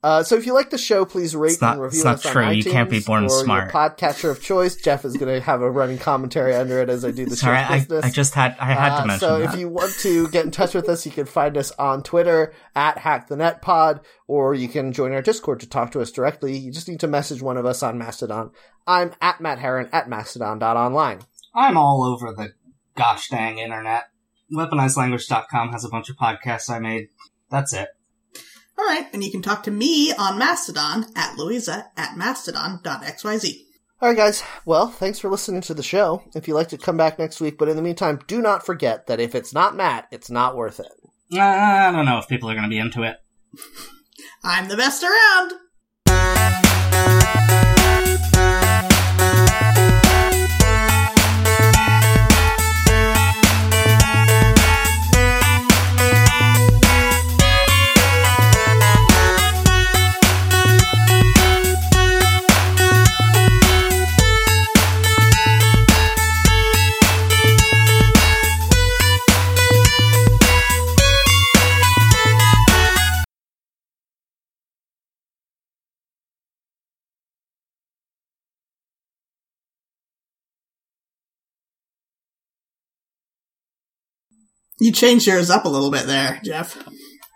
Yep. Uh, so if you like the show, please rate It's not- and review it's not us on true. You iTunes can't be born or smart. Your podcatcher of choice. Jeff is going to have a running commentary under it as I do the show show's I, business. I just had I had Uh, to mention so that. if you want to get in touch with us, you can find us on Twitter at HackTheNetPod, or you can join our Discord to talk to us directly. You just need to message one of us on Mastodon. I'm at Matt Heron at Mastodon.online. I'm all over the gosh dang internet. WeaponizedLanguage.com has a bunch of podcasts I made. That's it. All right, and you can talk to me on Mastodon at Louisa at mastodon.xyz. All right, guys. Well, thanks for listening to the show. If you'd like to come back next week, but in the meantime, do not forget that if it's not Matt, it's not worth it. Uh, I don't know if people are going to be into it. I'm the best around. You changed yours up a little bit there, Jeff.